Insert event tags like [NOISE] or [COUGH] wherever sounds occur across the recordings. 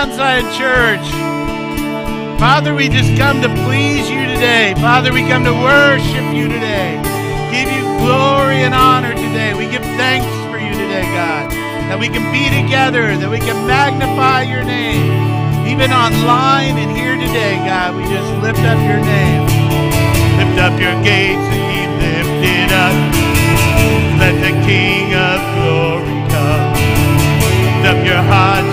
Mount Zion Church. Father, we just come to please you today. Father, we come to worship you today. Give you glory and honor today. We give thanks for you today, God. That we can be together, that we can magnify your name. Even online and here today, God, we just lift up your name. Lift up your gates and be lifted up. Let the King of glory come. Lift up your hearts,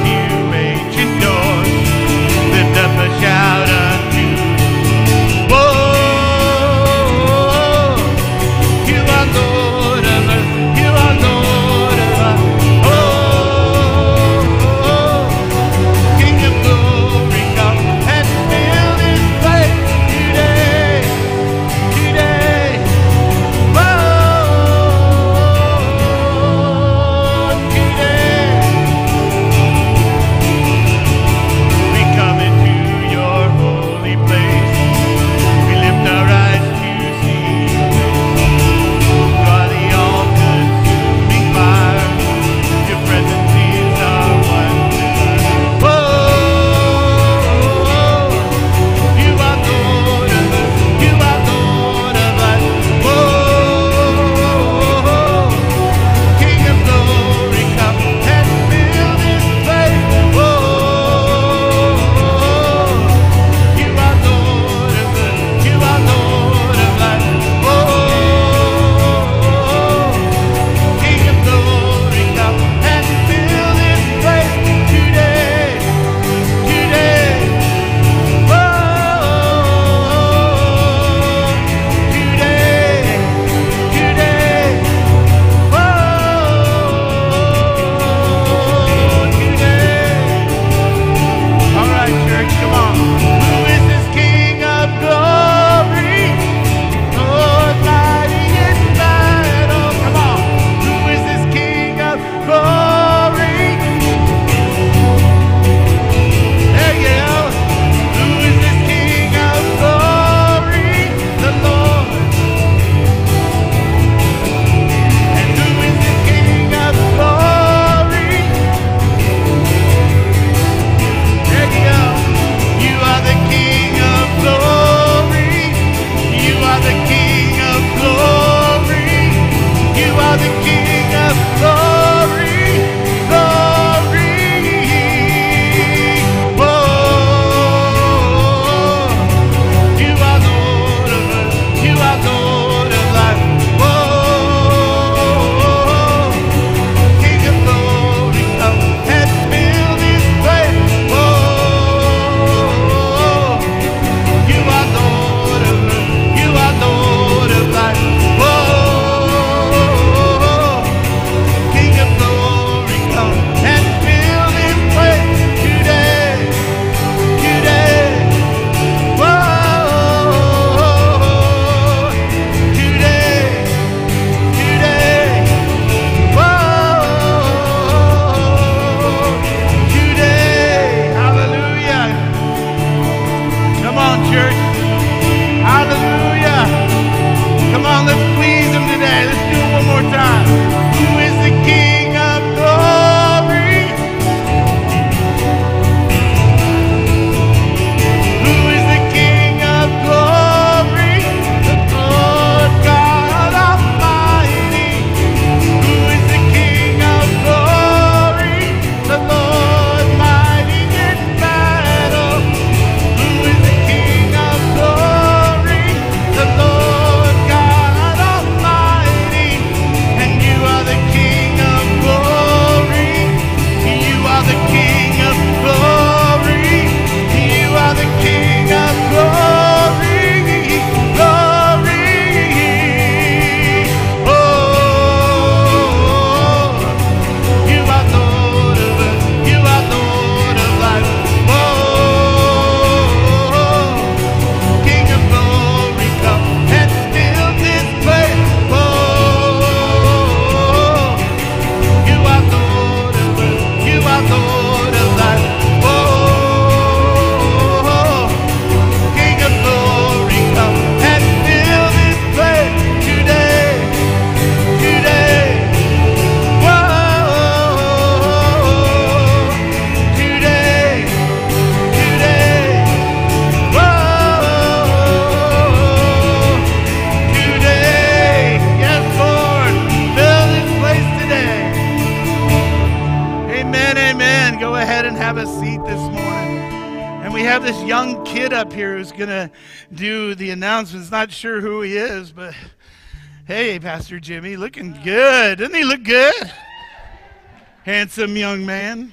Handsome young man.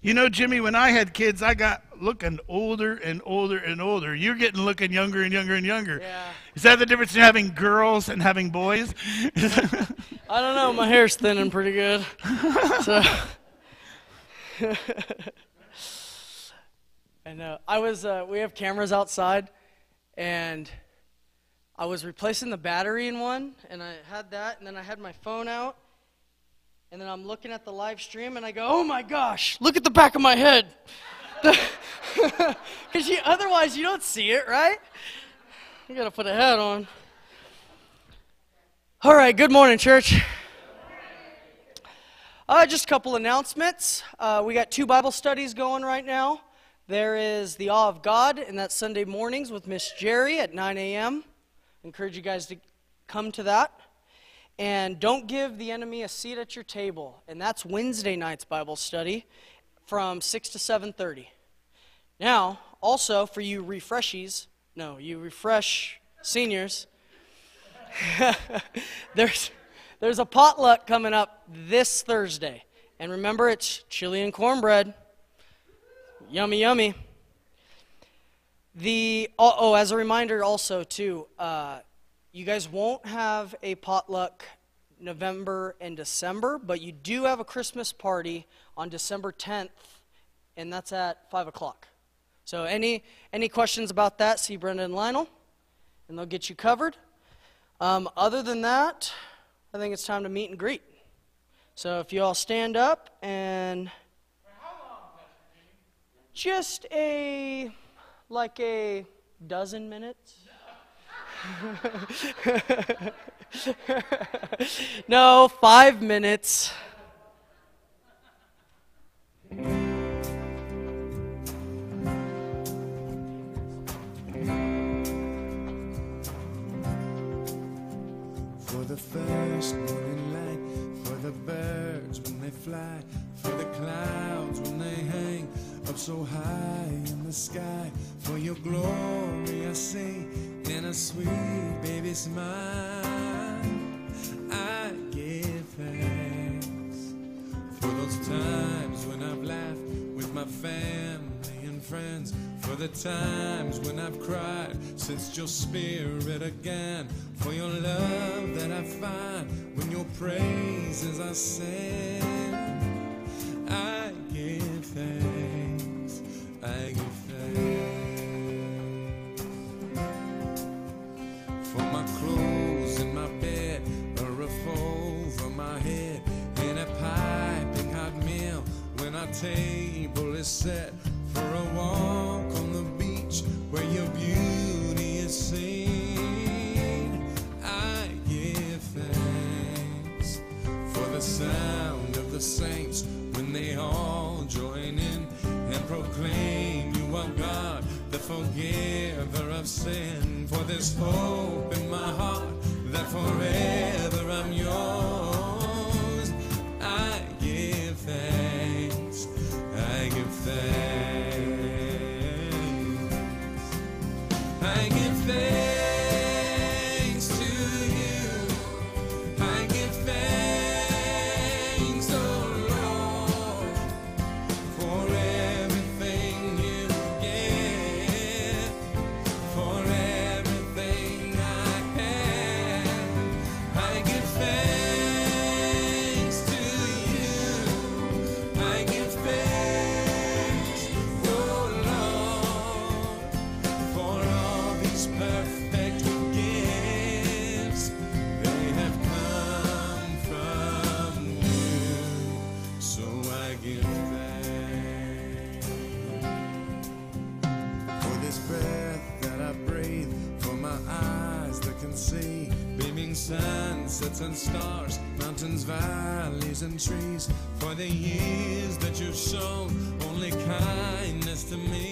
You know, Jimmy, when I had kids, I got looking older and older and older. You're getting looking younger and younger and younger. Yeah. Is that the difference in having girls and having boys? [LAUGHS] I don't know. My hair's thinning pretty good. So. [LAUGHS] I know. I was. Uh, we have cameras outside, and I was replacing the battery in one, and I had that, and then I had my phone out, and then I'm looking at the live stream, and I go, "Oh my gosh! Look at the back of my head." [LAUGHS] Because you, otherwise you don't see it, right? You gotta put a hat on. All right, good morning, church. Uh, just a couple announcements. Uh, we got two Bible studies going right now. There is the Awe of God, and that's Sunday mornings with Miss Jerry at 9 a.m. Encourage you guys to come to that. And don't give the enemy a seat at your table, and that's Wednesday night's Bible study from 6 to 7:30. Now, also for you refreshies, no, you refresh seniors. [LAUGHS] there's there's a potluck coming up this Thursday. And remember it's chili and cornbread. Yummy yummy. The oh, oh as a reminder also too, uh, you guys won't have a potluck November and December, but you do have a Christmas party on December 10th, and that's at 5 o'clock. So, any, any questions about that, see Brenda and Lionel, and they'll get you covered. Um, other than that, I think it's time to meet and greet. So, if you all stand up and. Just a, like a dozen minutes. [LAUGHS] no, five minutes. For the first morning light, for the birds when they fly, for the clouds when they hang up so high in the sky, for your glory I sing in a sweet baby smile. I give thanks for those times when I've laughed with my family and friends. For the times when I've cried, since your spirit again. For your love that I find when your praises I sing. I give thanks. Give thanks. For my clothes and my bed, a roof over my head, and a piping hot meal when our table is set. For a walk on the beach where your beauty is seen. I give thanks for the sound of the saints when they all join in proclaim you are God, the forgiver of sin. For this hope in my heart that forever I'm yours. And stars, mountains, valleys, and trees, for the years that you've shown only kindness to me.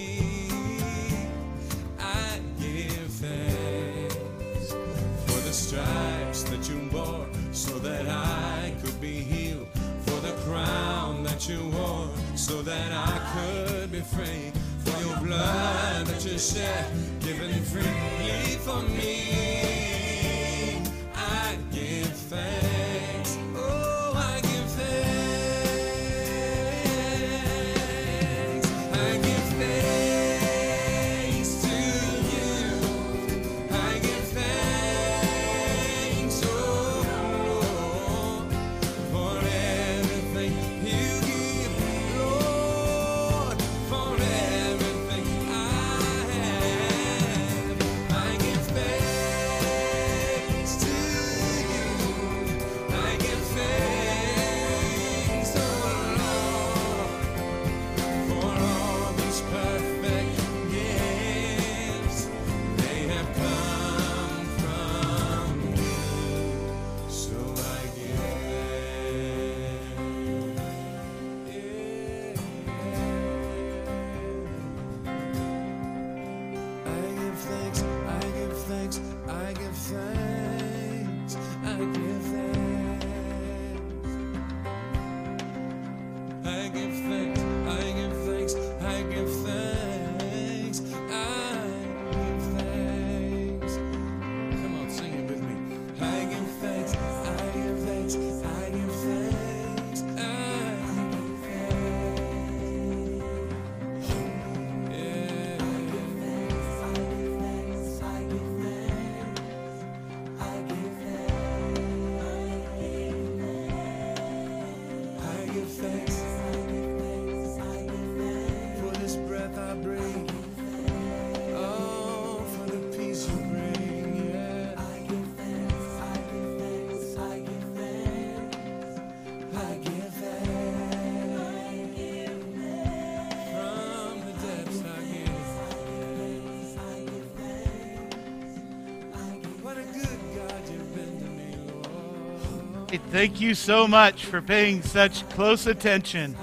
Thank you so much for paying such close attention.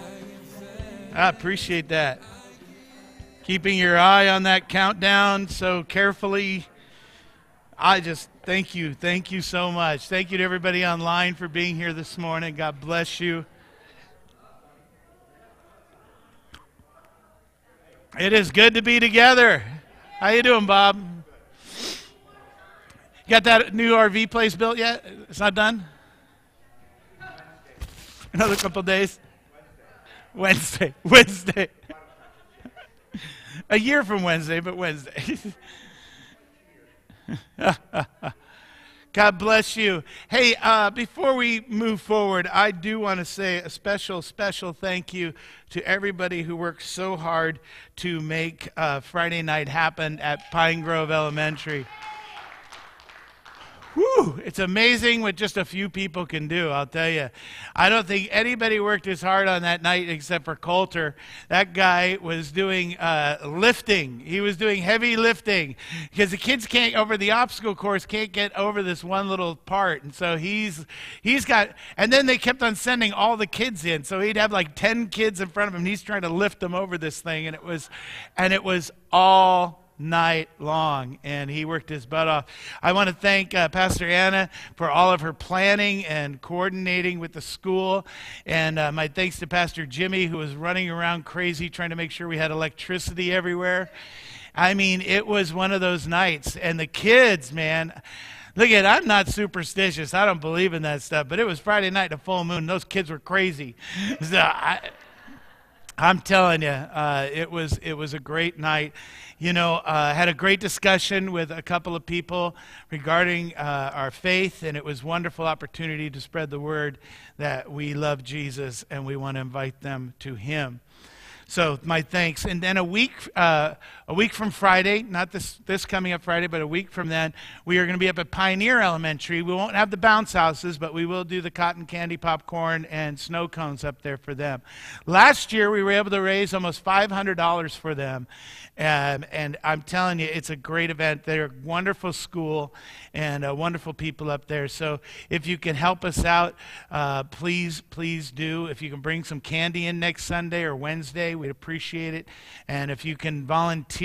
I appreciate that. Keeping your eye on that countdown so carefully. I just thank you. Thank you so much. Thank you to everybody online for being here this morning. God bless you. It is good to be together. How you doing, Bob? Got that new RV place built yet? It's not done? Another couple days. Wednesday. [LAUGHS] Wednesday. A year from Wednesday, but Wednesday. [LAUGHS] God bless you. Hey, uh, before we move forward, I do want to say a special, special thank you to everybody who worked so hard to make uh, Friday night happen at Pine Grove Elementary. Whew, it's amazing what just a few people can do, I'll tell you. I don't think anybody worked as hard on that night except for Coulter. That guy was doing uh, lifting. He was doing heavy lifting because the kids can't, over the obstacle course, can't get over this one little part. And so he's, he's got, and then they kept on sending all the kids in. So he'd have like 10 kids in front of him. He's trying to lift them over this thing. And it was, and it was all night long, and he worked his butt off. I want to thank uh, Pastor Anna for all of her planning and coordinating with the school, and uh, my thanks to Pastor Jimmy, who was running around crazy trying to make sure we had electricity everywhere. I mean, it was one of those nights, and the kids, man. Look at, I'm not superstitious. I don't believe in that stuff. But it was Friday night, a full moon. Those kids were crazy. [LAUGHS] So I, I'm telling you, uh, it was it was a great night. You know, uh, had a great discussion with a couple of people regarding uh, our faith, and it was wonderful opportunity to spread the word that we love Jesus and we want to invite them to Him. So my thanks. And then a week, uh, a week from Friday, not this this coming up Friday, but a week from then, we are going to be up at Pioneer Elementary. We won't have the bounce houses, but we will do the cotton candy popcorn and snow cones up there for them. Last year, we were able to raise almost five hundred dollars for them, um, and I'm telling you, it's a great event. They're a wonderful school and uh, wonderful people up there. So if you can help us out, uh, please, please do. If you can bring some candy in next Sunday or Wednesday, We'd appreciate it. And if you can volunteer,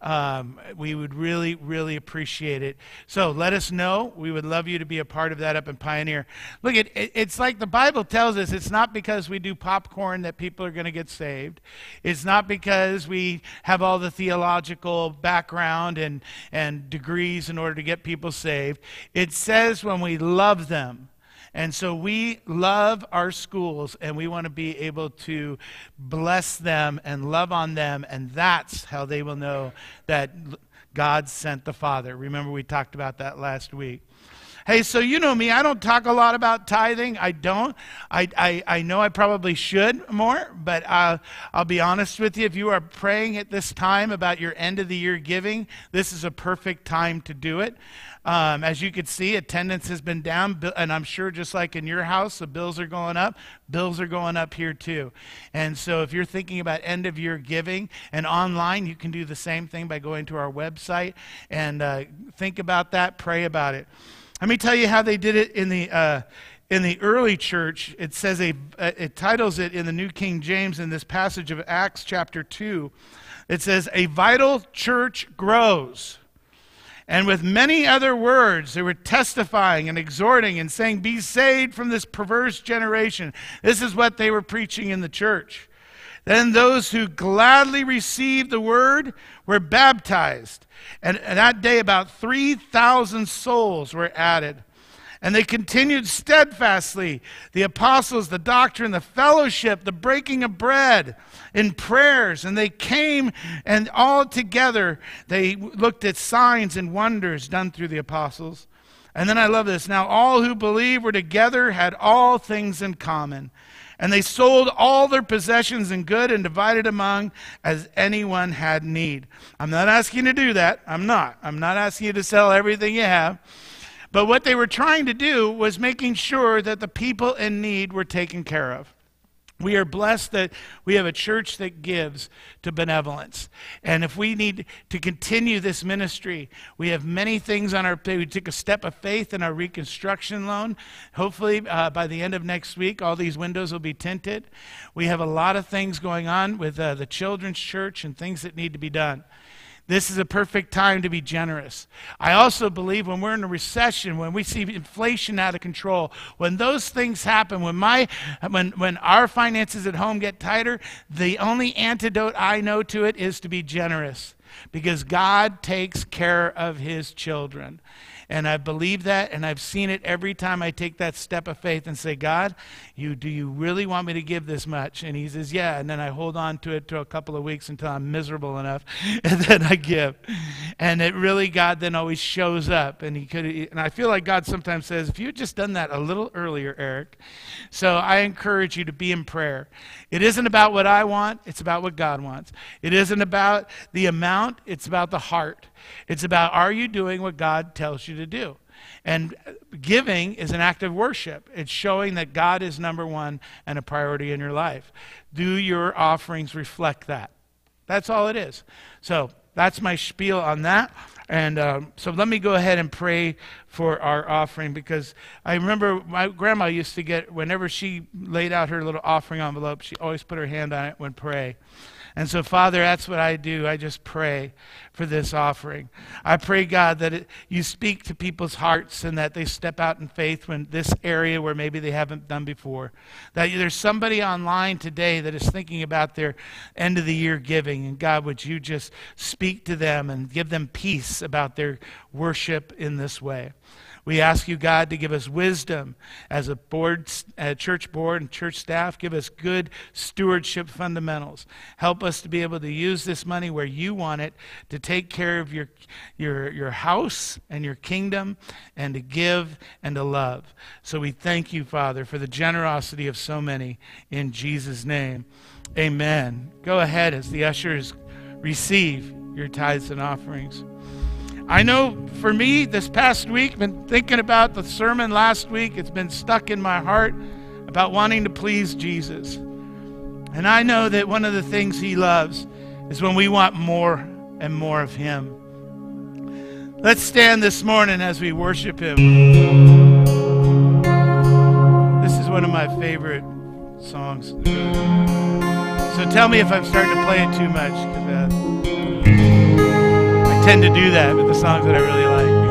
um, we would really, really appreciate it. So let us know. We would love you to be a part of that up in Pioneer. Look, it, it, it's like the Bible tells us it's not because we do popcorn that people are going to get saved, it's not because we have all the theological background and, and degrees in order to get people saved. It says when we love them, and so we love our schools and we want to be able to bless them and love on them, and that's how they will know that God sent the Father. Remember, we talked about that last week. Hey, so you know me, I don't talk a lot about tithing. I don't. I, I, I know I probably should more, but uh, I'll be honest with you. If you are praying at this time about your end of the year giving, this is a perfect time to do it. Um, as you can see, attendance has been down, and I'm sure just like in your house, the bills are going up. Bills are going up here too. And so if you're thinking about end of year giving and online, you can do the same thing by going to our website and uh, think about that, pray about it. Let me tell you how they did it in the. Uh, in the early church, it says a, it titles it in the New King James in this passage of Acts chapter 2. It says, A vital church grows. And with many other words, they were testifying and exhorting and saying, Be saved from this perverse generation. This is what they were preaching in the church. Then those who gladly received the word were baptized. And that day, about 3,000 souls were added. And they continued steadfastly the apostles, the doctrine, the fellowship, the breaking of bread, in prayers. And they came and all together they looked at signs and wonders done through the apostles. And then I love this. Now all who believed were together had all things in common. And they sold all their possessions and good and divided among as anyone had need. I'm not asking you to do that. I'm not. I'm not asking you to sell everything you have. But what they were trying to do was making sure that the people in need were taken care of. We are blessed that we have a church that gives to benevolence. And if we need to continue this ministry, we have many things on our plate. We took a step of faith in our reconstruction loan. Hopefully, uh, by the end of next week, all these windows will be tinted. We have a lot of things going on with uh, the children's church and things that need to be done. This is a perfect time to be generous. I also believe when we're in a recession, when we see inflation out of control, when those things happen, when my when when our finances at home get tighter, the only antidote I know to it is to be generous because God takes care of his children. And I believe that, and I've seen it every time I take that step of faith and say, God, you, do you really want me to give this much? And he says, Yeah. And then I hold on to it for a couple of weeks until I'm miserable enough, [LAUGHS] and then I give. And it really, God then always shows up. And he could, and I feel like God sometimes says, If you had just done that a little earlier, Eric. So I encourage you to be in prayer. It isn't about what I want, it's about what God wants. It isn't about the amount, it's about the heart. It's about are you doing what God tells you to do? And giving is an act of worship. It's showing that God is number one and a priority in your life. Do your offerings reflect that? That's all it is. So that's my spiel on that. And um, so let me go ahead and pray for our offering because I remember my grandma used to get, whenever she laid out her little offering envelope, she always put her hand on it when pray. And so, Father, that's what I do. I just pray for this offering. I pray, God, that it, you speak to people's hearts and that they step out in faith when this area where maybe they haven't done before. That there's somebody online today that is thinking about their end of the year giving. And God, would you just speak to them and give them peace about their worship in this way? We ask you, God, to give us wisdom as a board, a church board and church staff. Give us good stewardship fundamentals. Help us to be able to use this money where you want it to take care of your, your, your house and your kingdom and to give and to love. So we thank you, Father, for the generosity of so many. In Jesus' name, amen. Go ahead as the ushers receive your tithes and offerings. I know for me, this past week, been thinking about the sermon last week. It's been stuck in my heart about wanting to please Jesus. And I know that one of the things he loves is when we want more and more of him. Let's stand this morning as we worship him. This is one of my favorite songs. So tell me if I'm starting to play it too much tend to do that with the songs that I really like.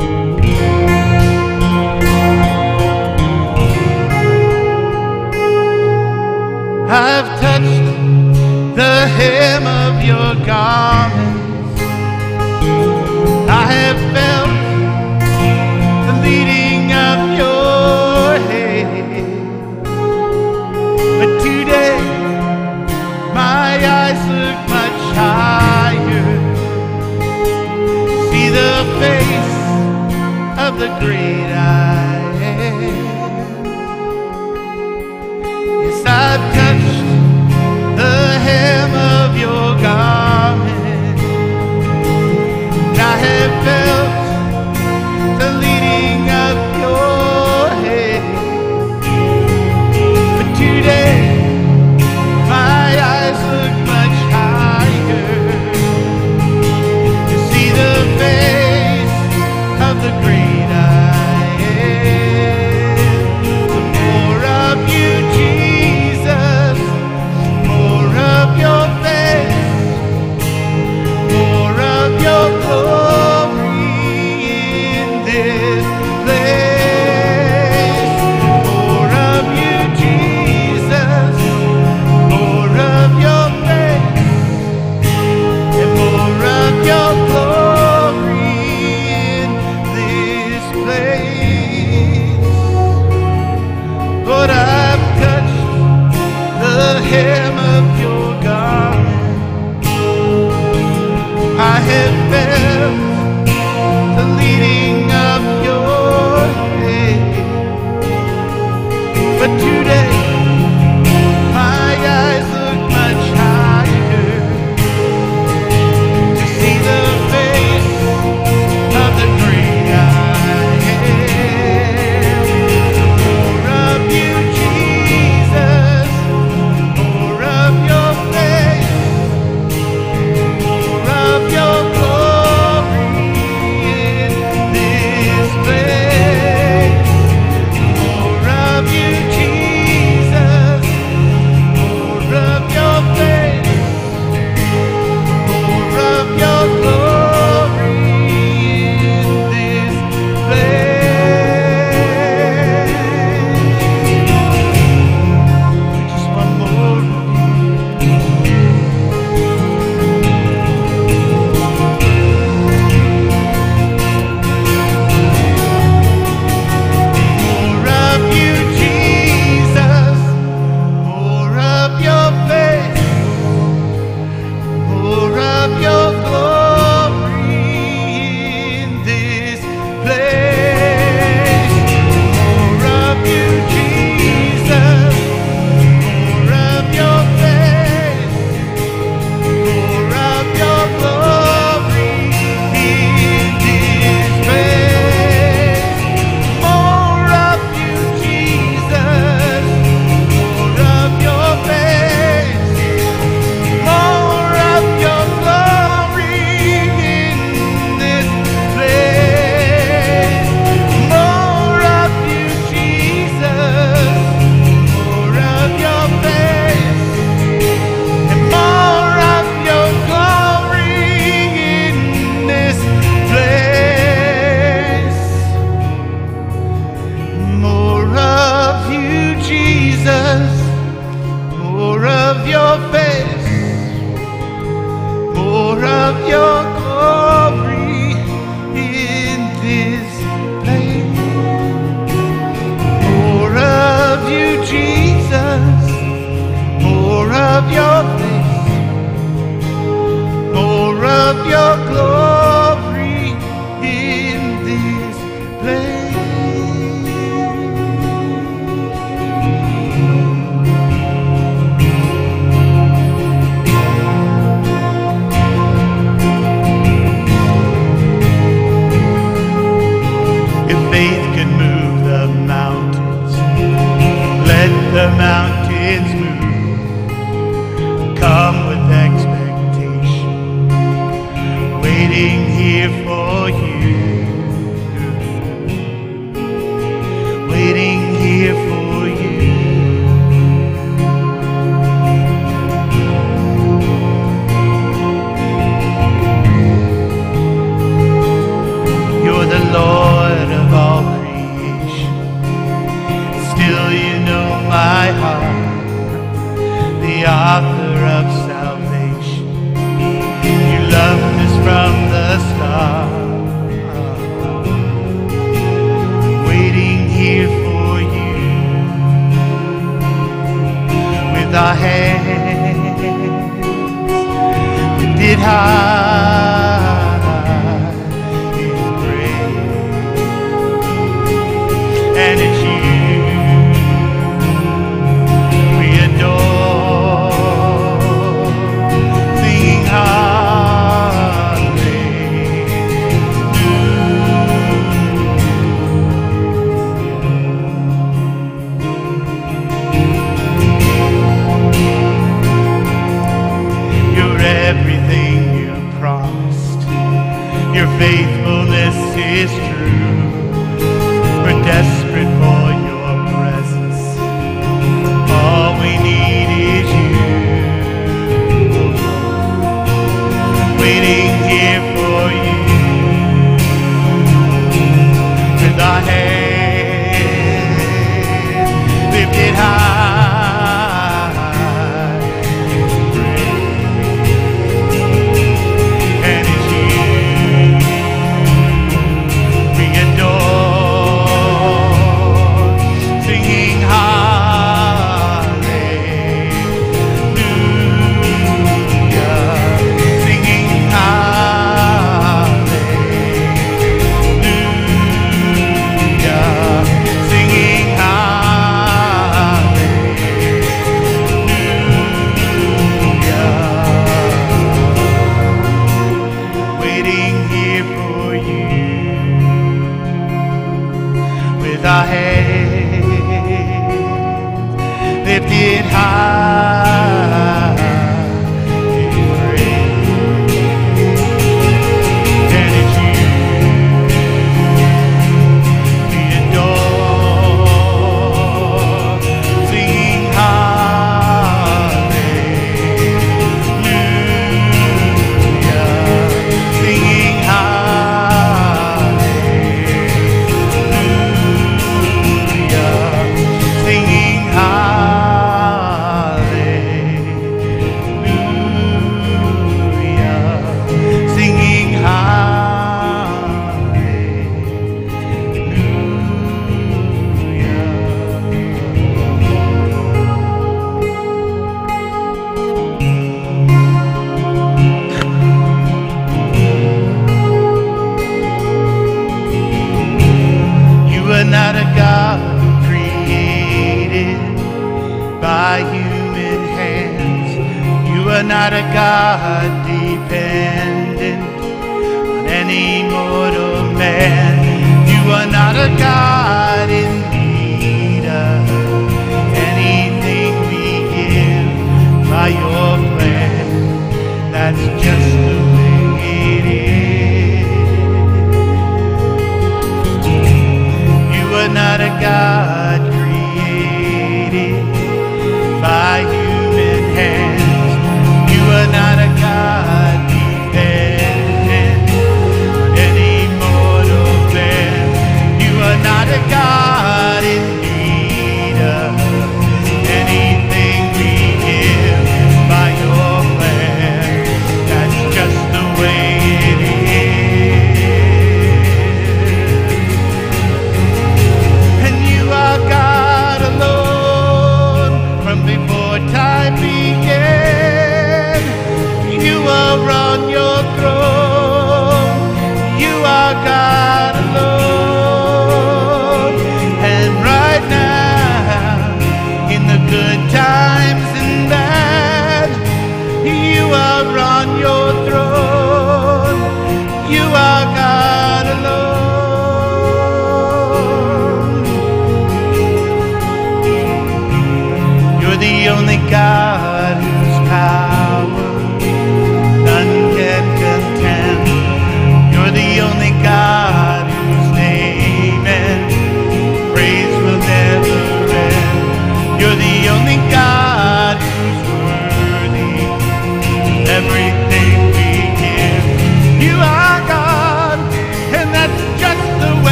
I've touched the hem of your garment. I have felt the leading of your hand. But today, my eyes look much higher the face of the great I am. Yes, I've touched the hem of your garment. and I have felt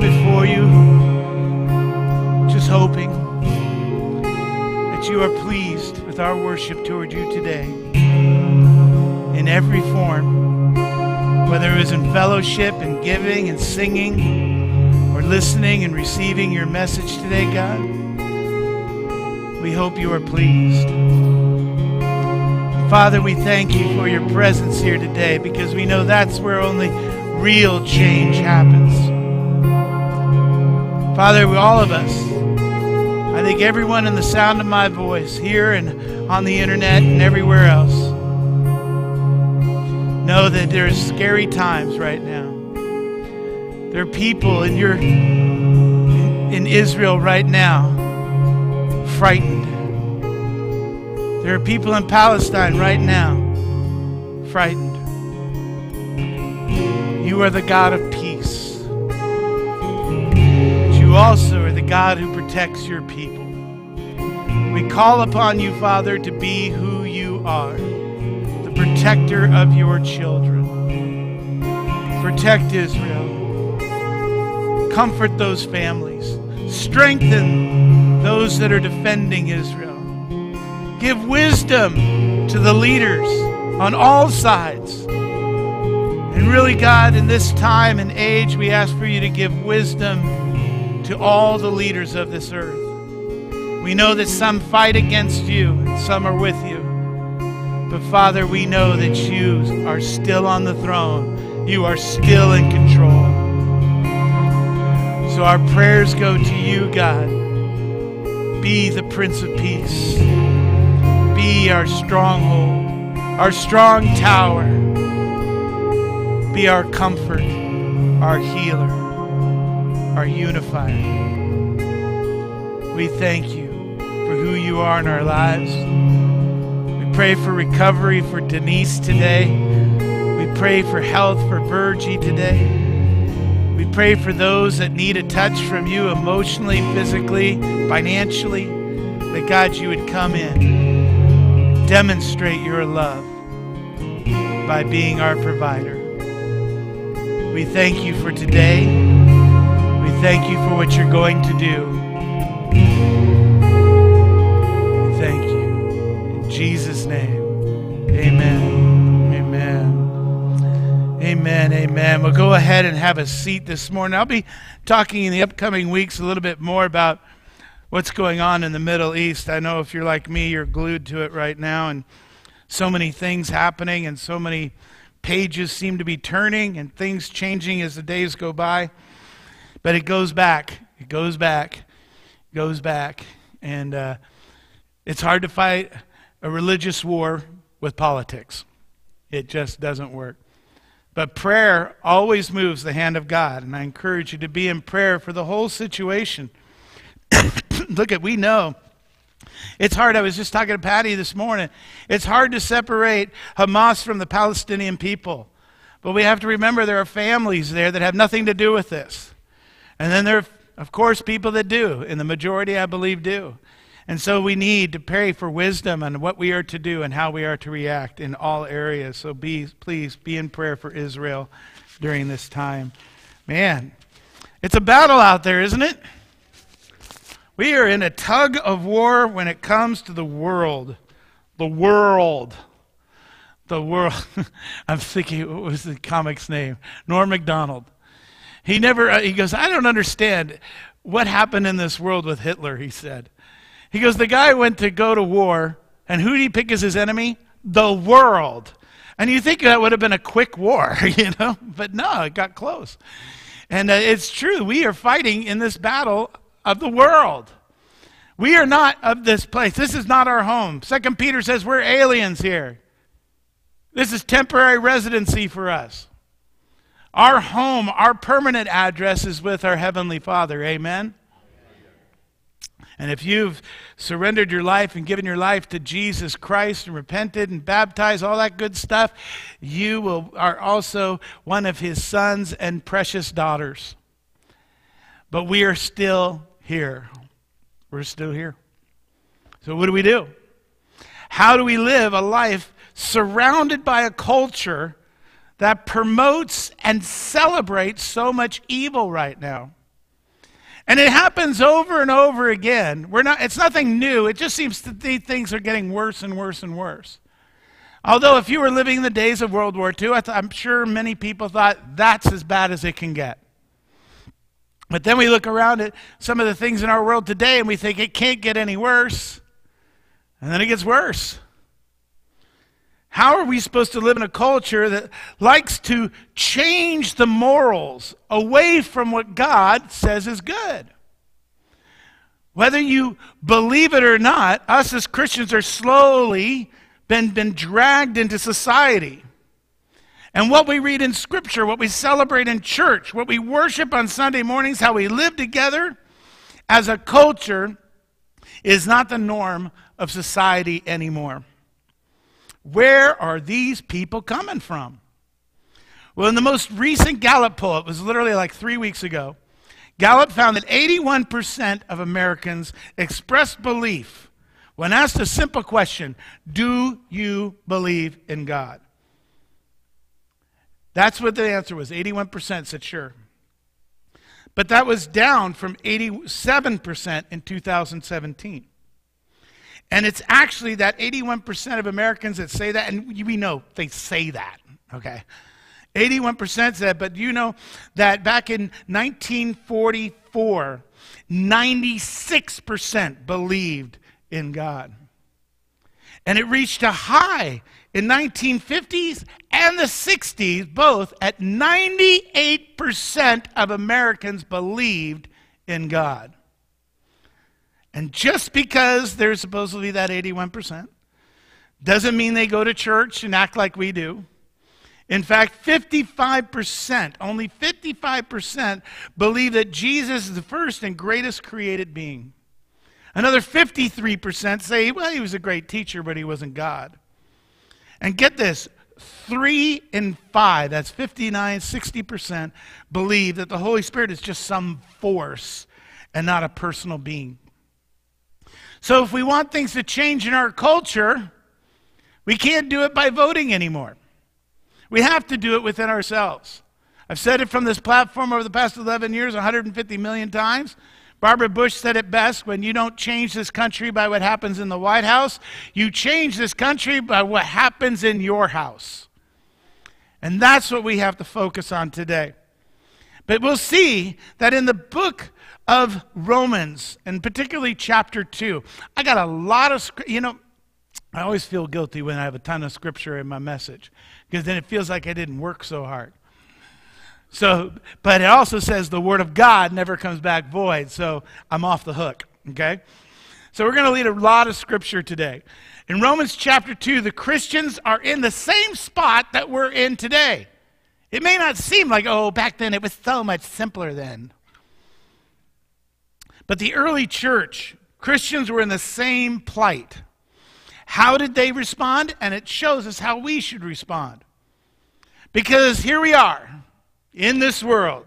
before you just hoping that you are pleased with our worship toward you today in every form, whether it was in fellowship and giving and singing or listening and receiving your message today, God. We hope you are pleased. Father, we thank you for your presence here today because we know that's where only real change happens. Father, all of us, I think everyone in the sound of my voice, here and on the internet and everywhere else, know that there's scary times right now. There are people in your in Israel right now frightened. There are people in Palestine right now frightened. You are the God of you also are the God who protects your people. We call upon you, Father, to be who you are the protector of your children. Protect Israel. Comfort those families. Strengthen those that are defending Israel. Give wisdom to the leaders on all sides. And really, God, in this time and age, we ask for you to give wisdom to all the leaders of this earth. We know that some fight against you and some are with you. But Father, we know that you are still on the throne. You are still in control. So our prayers go to you, God. Be the Prince of Peace. Be our stronghold, our strong tower. Be our comfort, our healer, our unifier. We thank you for who you are in our lives. We pray for recovery for Denise today. We pray for health for Virgie today. We pray for those that need a touch from you emotionally, physically, financially, that God, you would come in, demonstrate your love by being our provider. We thank you for today. Thank you for what you're going to do. Thank you. In Jesus' name, amen. Amen. Amen. Amen. We'll go ahead and have a seat this morning. I'll be talking in the upcoming weeks a little bit more about what's going on in the Middle East. I know if you're like me, you're glued to it right now, and so many things happening, and so many pages seem to be turning, and things changing as the days go by. But it goes back. It goes back. Goes back. And uh, it's hard to fight a religious war with politics, it just doesn't work. But prayer always moves the hand of God, and I encourage you to be in prayer for the whole situation. [COUGHS] Look at, we know. It's hard. I was just talking to Patty this morning. It's hard to separate Hamas from the Palestinian people. But we have to remember there are families there that have nothing to do with this. And then there are, of course, people that do, and the majority, I believe, do. And so we need to pray for wisdom on what we are to do and how we are to react in all areas. So be, please be in prayer for Israel during this time. Man, it's a battle out there, isn't it? We are in a tug of war when it comes to the world. The world. The world. [LAUGHS] I'm thinking, what was the comic's name? Norm Macdonald. He never, uh, he goes, I don't understand what happened in this world with Hitler, he said. He goes, the guy went to go to war, and who did he pick as his enemy? The world. And you think that would have been a quick war, [LAUGHS] you know? But no, it got close. And uh, it's true, we are fighting in this battle of the world. We are not of this place. This is not our home. Second Peter says we're aliens here. This is temporary residency for us. Our home, our permanent address is with our Heavenly Father. Amen? And if you've surrendered your life and given your life to Jesus Christ and repented and baptized, all that good stuff, you will, are also one of his sons and precious daughters. But we are still here. We're still here. So, what do we do? How do we live a life surrounded by a culture that promotes and celebrates so much evil right now? And it happens over and over again. We're not, it's nothing new. It just seems that things are getting worse and worse and worse. Although, if you were living in the days of World War II, I'm sure many people thought that's as bad as it can get. But then we look around at some of the things in our world today and we think it can't get any worse. And then it gets worse. How are we supposed to live in a culture that likes to change the morals away from what God says is good? Whether you believe it or not, us as Christians are slowly been, been dragged into society. And what we read in Scripture, what we celebrate in church, what we worship on Sunday mornings, how we live together as a culture is not the norm of society anymore. Where are these people coming from? Well, in the most recent Gallup poll, it was literally like three weeks ago, Gallup found that 81% of Americans expressed belief when asked a simple question Do you believe in God? That's what the answer was. 81% said sure. But that was down from 87% in 2017. And it's actually that 81% of Americans that say that, and we know they say that, okay? 81% said, but you know that back in 1944, 96% believed in God. And it reached a high in 1950s and the 60s, both at 98% of Americans believed in God. And just because there's supposedly that 81%, doesn't mean they go to church and act like we do. In fact, 55%, only 55% believe that Jesus is the first and greatest created being. Another 53% say, well, he was a great teacher, but he wasn't God. And get this three in five, that's 59, 60%, believe that the Holy Spirit is just some force and not a personal being. So if we want things to change in our culture, we can't do it by voting anymore. We have to do it within ourselves. I've said it from this platform over the past 11 years 150 million times. Barbara Bush said it best when you don't change this country by what happens in the White House, you change this country by what happens in your house. And that's what we have to focus on today. But we'll see that in the book of Romans, and particularly chapter 2. I got a lot of, you know, I always feel guilty when I have a ton of scripture in my message because then it feels like I didn't work so hard. So, but it also says the word of God never comes back void, so I'm off the hook, okay? So we're going to lead a lot of scripture today. In Romans chapter 2, the Christians are in the same spot that we're in today. It may not seem like, oh, back then it was so much simpler then. But the early church, Christians were in the same plight. How did they respond? And it shows us how we should respond. Because here we are in this world,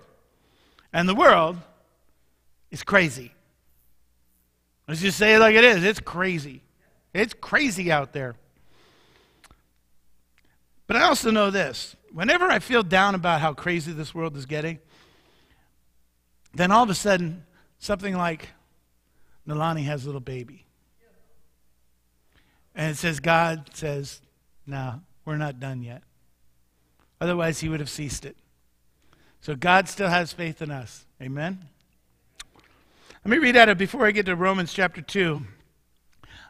and the world is crazy. Let's just say it like it is it's crazy. It's crazy out there. But I also know this whenever I feel down about how crazy this world is getting, then all of a sudden Something like Nalani has a little baby. And it says, God says, no, we're not done yet. Otherwise, he would have ceased it. So God still has faith in us. Amen? Let me read out of, before I get to Romans chapter 2,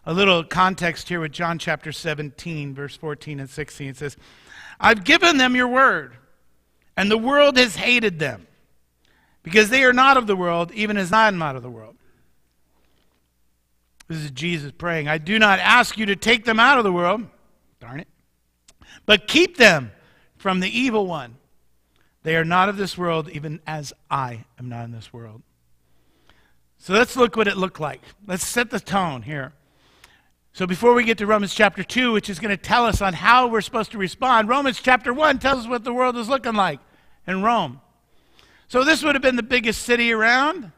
a little context here with John chapter 17, verse 14 and 16. It says, I've given them your word, and the world has hated them because they are not of the world, even as I am not of the world. This is Jesus praying. I do not ask you to take them out of the world, darn it, but keep them from the evil one. They are not of this world, even as I am not in this world. So let's look what it looked like. Let's set the tone here. So before we get to Romans chapter 2, which is going to tell us on how we're supposed to respond, Romans chapter 1 tells us what the world is looking like in Rome. So this would have been the biggest city around,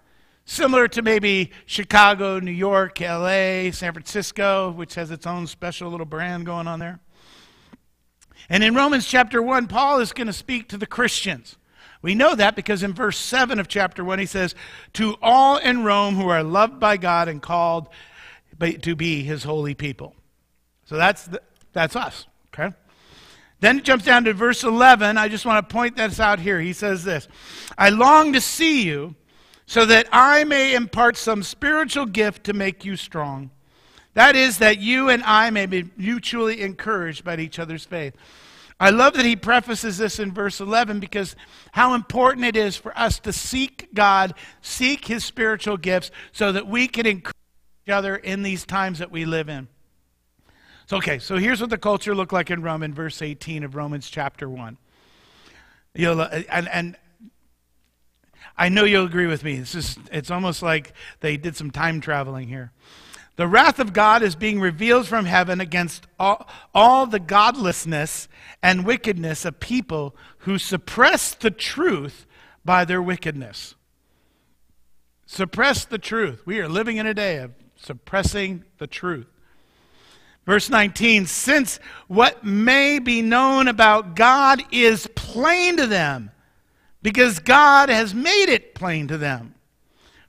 similar to maybe Chicago, New York, LA, San Francisco, which has its own special little brand going on there. And in Romans chapter 1, Paul is going to speak to the Christians. We know that because in verse 7 of chapter 1, he says, To all in Rome who are loved by God and called to be his holy people. So that's, the, that's us, okay? Then it jumps down to verse 11. I just want to point this out here. He says this I long to see you so that I may impart some spiritual gift to make you strong. That is, that you and I may be mutually encouraged by each other's faith. I love that he prefaces this in verse 11 because how important it is for us to seek God, seek his spiritual gifts, so that we can encourage each other in these times that we live in. So, okay, so here's what the culture looked like in Rome in verse 18 of Romans chapter 1. You'll, uh, and, and I know you'll agree with me. It's, just, it's almost like they did some time traveling here. The wrath of God is being revealed from heaven against all, all the godlessness and wickedness of people who suppress the truth by their wickedness. Suppress the truth. We are living in a day of suppressing the truth. Verse 19 Since what may be known about God is plain to them, because God has made it plain to them.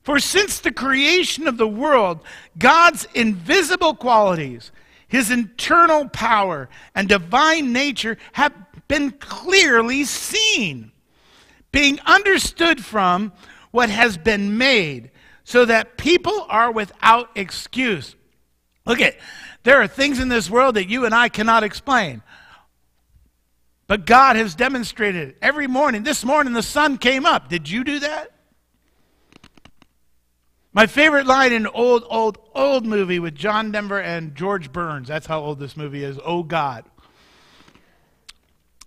For since the creation of the world, God's invisible qualities, his internal power, and divine nature have been clearly seen, being understood from what has been made, so that people are without excuse. Look at there are things in this world that you and I cannot explain. But God has demonstrated it. Every morning, this morning the sun came up. Did you do that? My favorite line in an old, old, old movie with John Denver and George Burns. That's how old this movie is. Oh God.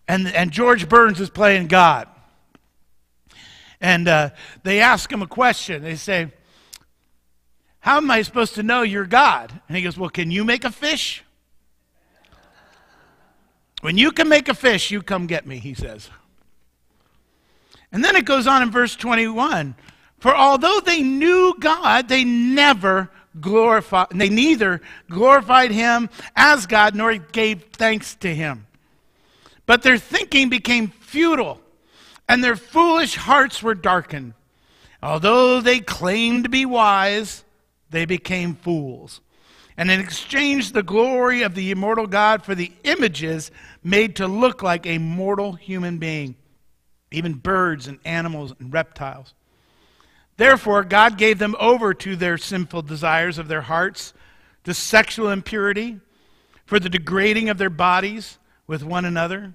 And, and George Burns is playing God. And uh, they ask him a question. They say, How am I supposed to know you're God? And he goes, Well, can you make a fish? When you can make a fish, you come get me, he says. And then it goes on in verse 21 for although they knew God, they never glorified, they neither glorified him as God nor gave thanks to him. But their thinking became futile, and their foolish hearts were darkened. Although they claimed to be wise, they became fools. And in exchange the glory of the immortal God for the images made to look like a mortal human being, even birds and animals and reptiles. Therefore, God gave them over to their sinful desires of their hearts, to sexual impurity, for the degrading of their bodies with one another.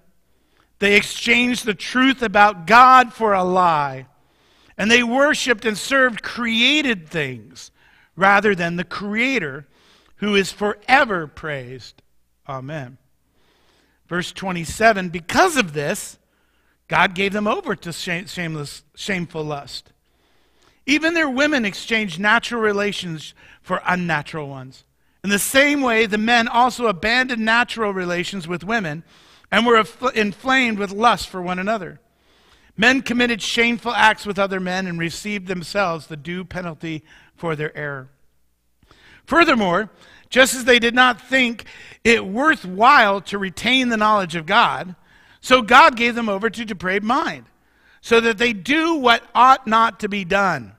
They exchanged the truth about God for a lie, and they worshiped and served created things rather than the Creator who is forever praised. Amen. Verse 27 Because of this, God gave them over to shameless, shameful lust. Even their women exchanged natural relations for unnatural ones. In the same way, the men also abandoned natural relations with women and were inflamed with lust for one another. Men committed shameful acts with other men and received themselves the due penalty for their error. Furthermore, just as they did not think it worthwhile to retain the knowledge of God, so God gave them over to depraved mind, so that they do what ought not to be done.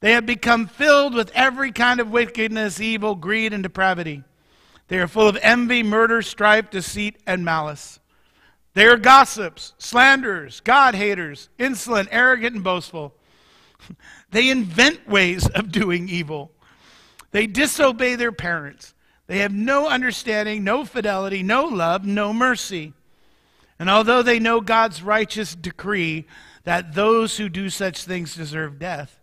They have become filled with every kind of wickedness, evil, greed, and depravity. They are full of envy, murder, strife, deceit, and malice. They are gossips, slanderers, God haters, insolent, arrogant, and boastful. [LAUGHS] They invent ways of doing evil. They disobey their parents. They have no understanding, no fidelity, no love, no mercy. And although they know God's righteous decree that those who do such things deserve death,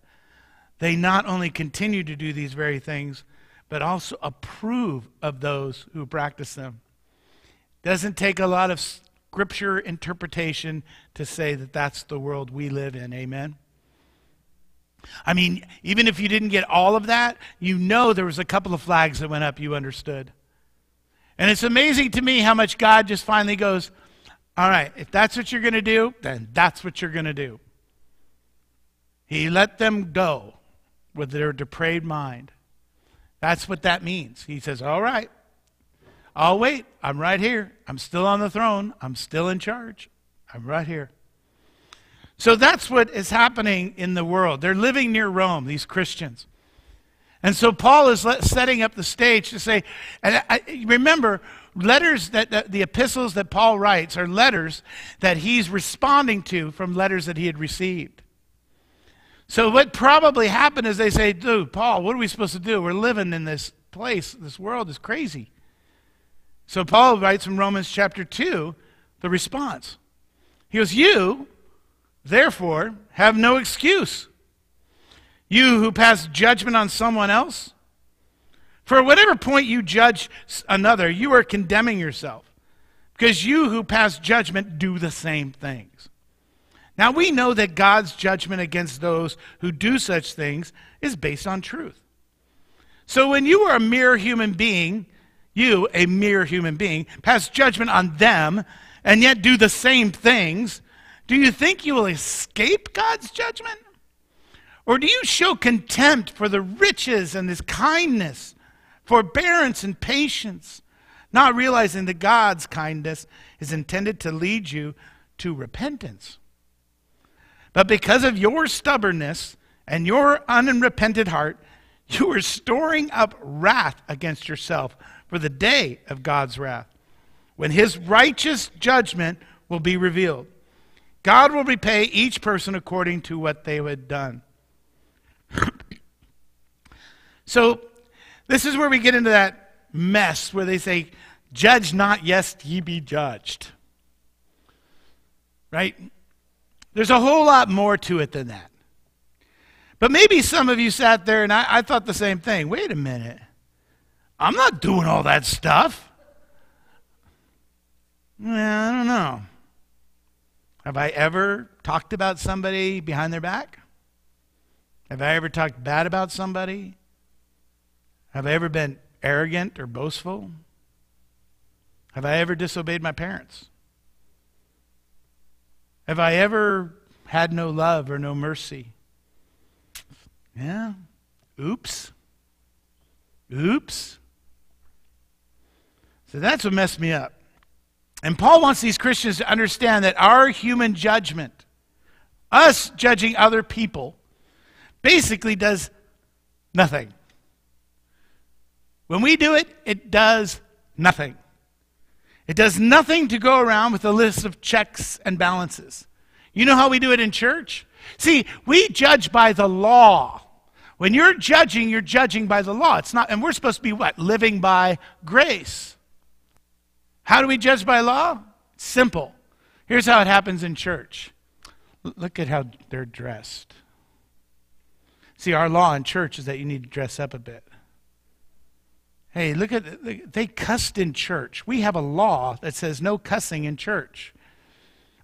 they not only continue to do these very things, but also approve of those who practice them. Doesn't take a lot of scripture interpretation to say that that's the world we live in. Amen. I mean, even if you didn't get all of that, you know there was a couple of flags that went up you understood. And it's amazing to me how much God just finally goes, All right, if that's what you're going to do, then that's what you're going to do. He let them go with their depraved mind. That's what that means. He says, All right, I'll wait. I'm right here. I'm still on the throne. I'm still in charge. I'm right here. So that's what is happening in the world. They're living near Rome, these Christians. And so Paul is setting up the stage to say, and I, remember, letters that, that the epistles that Paul writes are letters that he's responding to from letters that he had received. So what probably happened is they say, dude, Paul, what are we supposed to do? We're living in this place. This world is crazy. So Paul writes from Romans chapter 2 the response. He goes, You, therefore, have no excuse you who pass judgment on someone else? For at whatever point you judge another, you are condemning yourself, because you who pass judgment do the same things. Now we know that God's judgment against those who do such things is based on truth. So when you are a mere human being, you, a mere human being, pass judgment on them and yet do the same things, do you think you will escape God's judgment? Or do you show contempt for the riches and his kindness, forbearance and patience, not realizing that God's kindness is intended to lead you to repentance? But because of your stubbornness and your unrepented heart, you are storing up wrath against yourself for the day of God's wrath, when his righteous judgment will be revealed. God will repay each person according to what they had done. [CLEARS THROAT] so, this is where we get into that mess where they say, Judge not, lest ye be judged. Right? There's a whole lot more to it than that. But maybe some of you sat there and I, I thought the same thing. Wait a minute. I'm not doing all that stuff. Well, I don't know. Have I ever talked about somebody behind their back? Have I ever talked bad about somebody? Have I ever been arrogant or boastful? Have I ever disobeyed my parents? Have I ever had no love or no mercy? Yeah. Oops. Oops. So that's what messed me up. And Paul wants these Christians to understand that our human judgment, us judging other people, basically does nothing. When we do it, it does nothing. It does nothing to go around with a list of checks and balances. You know how we do it in church? See, we judge by the law. When you're judging, you're judging by the law. It's not, and we're supposed to be what? Living by grace. How do we judge by law? Simple. Here's how it happens in church. Look at how they're dressed. See, our law in church is that you need to dress up a bit. Hey, look at they cussed in church. We have a law that says no cussing in church.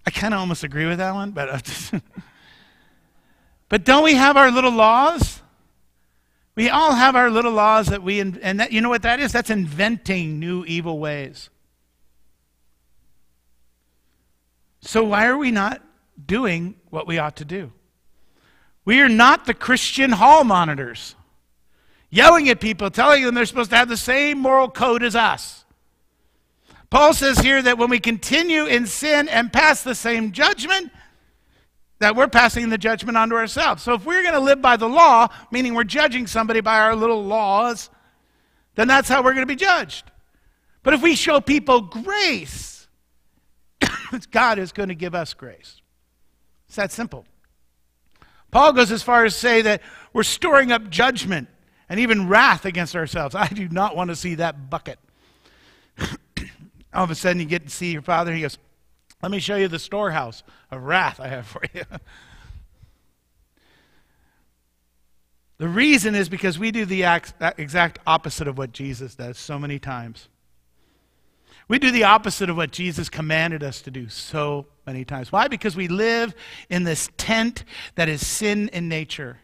I kind of almost agree with that one, but [LAUGHS] but don't we have our little laws? We all have our little laws that we and that you know what that is? That's inventing new evil ways. So why are we not doing what we ought to do? We are not the Christian hall monitors, yelling at people, telling them they're supposed to have the same moral code as us. Paul says here that when we continue in sin and pass the same judgment, that we're passing the judgment onto ourselves. So if we're going to live by the law, meaning we're judging somebody by our little laws, then that's how we're going to be judged. But if we show people grace, [COUGHS] God is going to give us grace. It's that simple. Paul goes as far as to say that we're storing up judgment and even wrath against ourselves. I do not want to see that bucket. [COUGHS] All of a sudden, you get to see your father. He goes, Let me show you the storehouse of wrath I have for you. [LAUGHS] the reason is because we do the exact opposite of what Jesus does so many times. We do the opposite of what Jesus commanded us to do so many times. Why? Because we live in this tent that is sin in nature.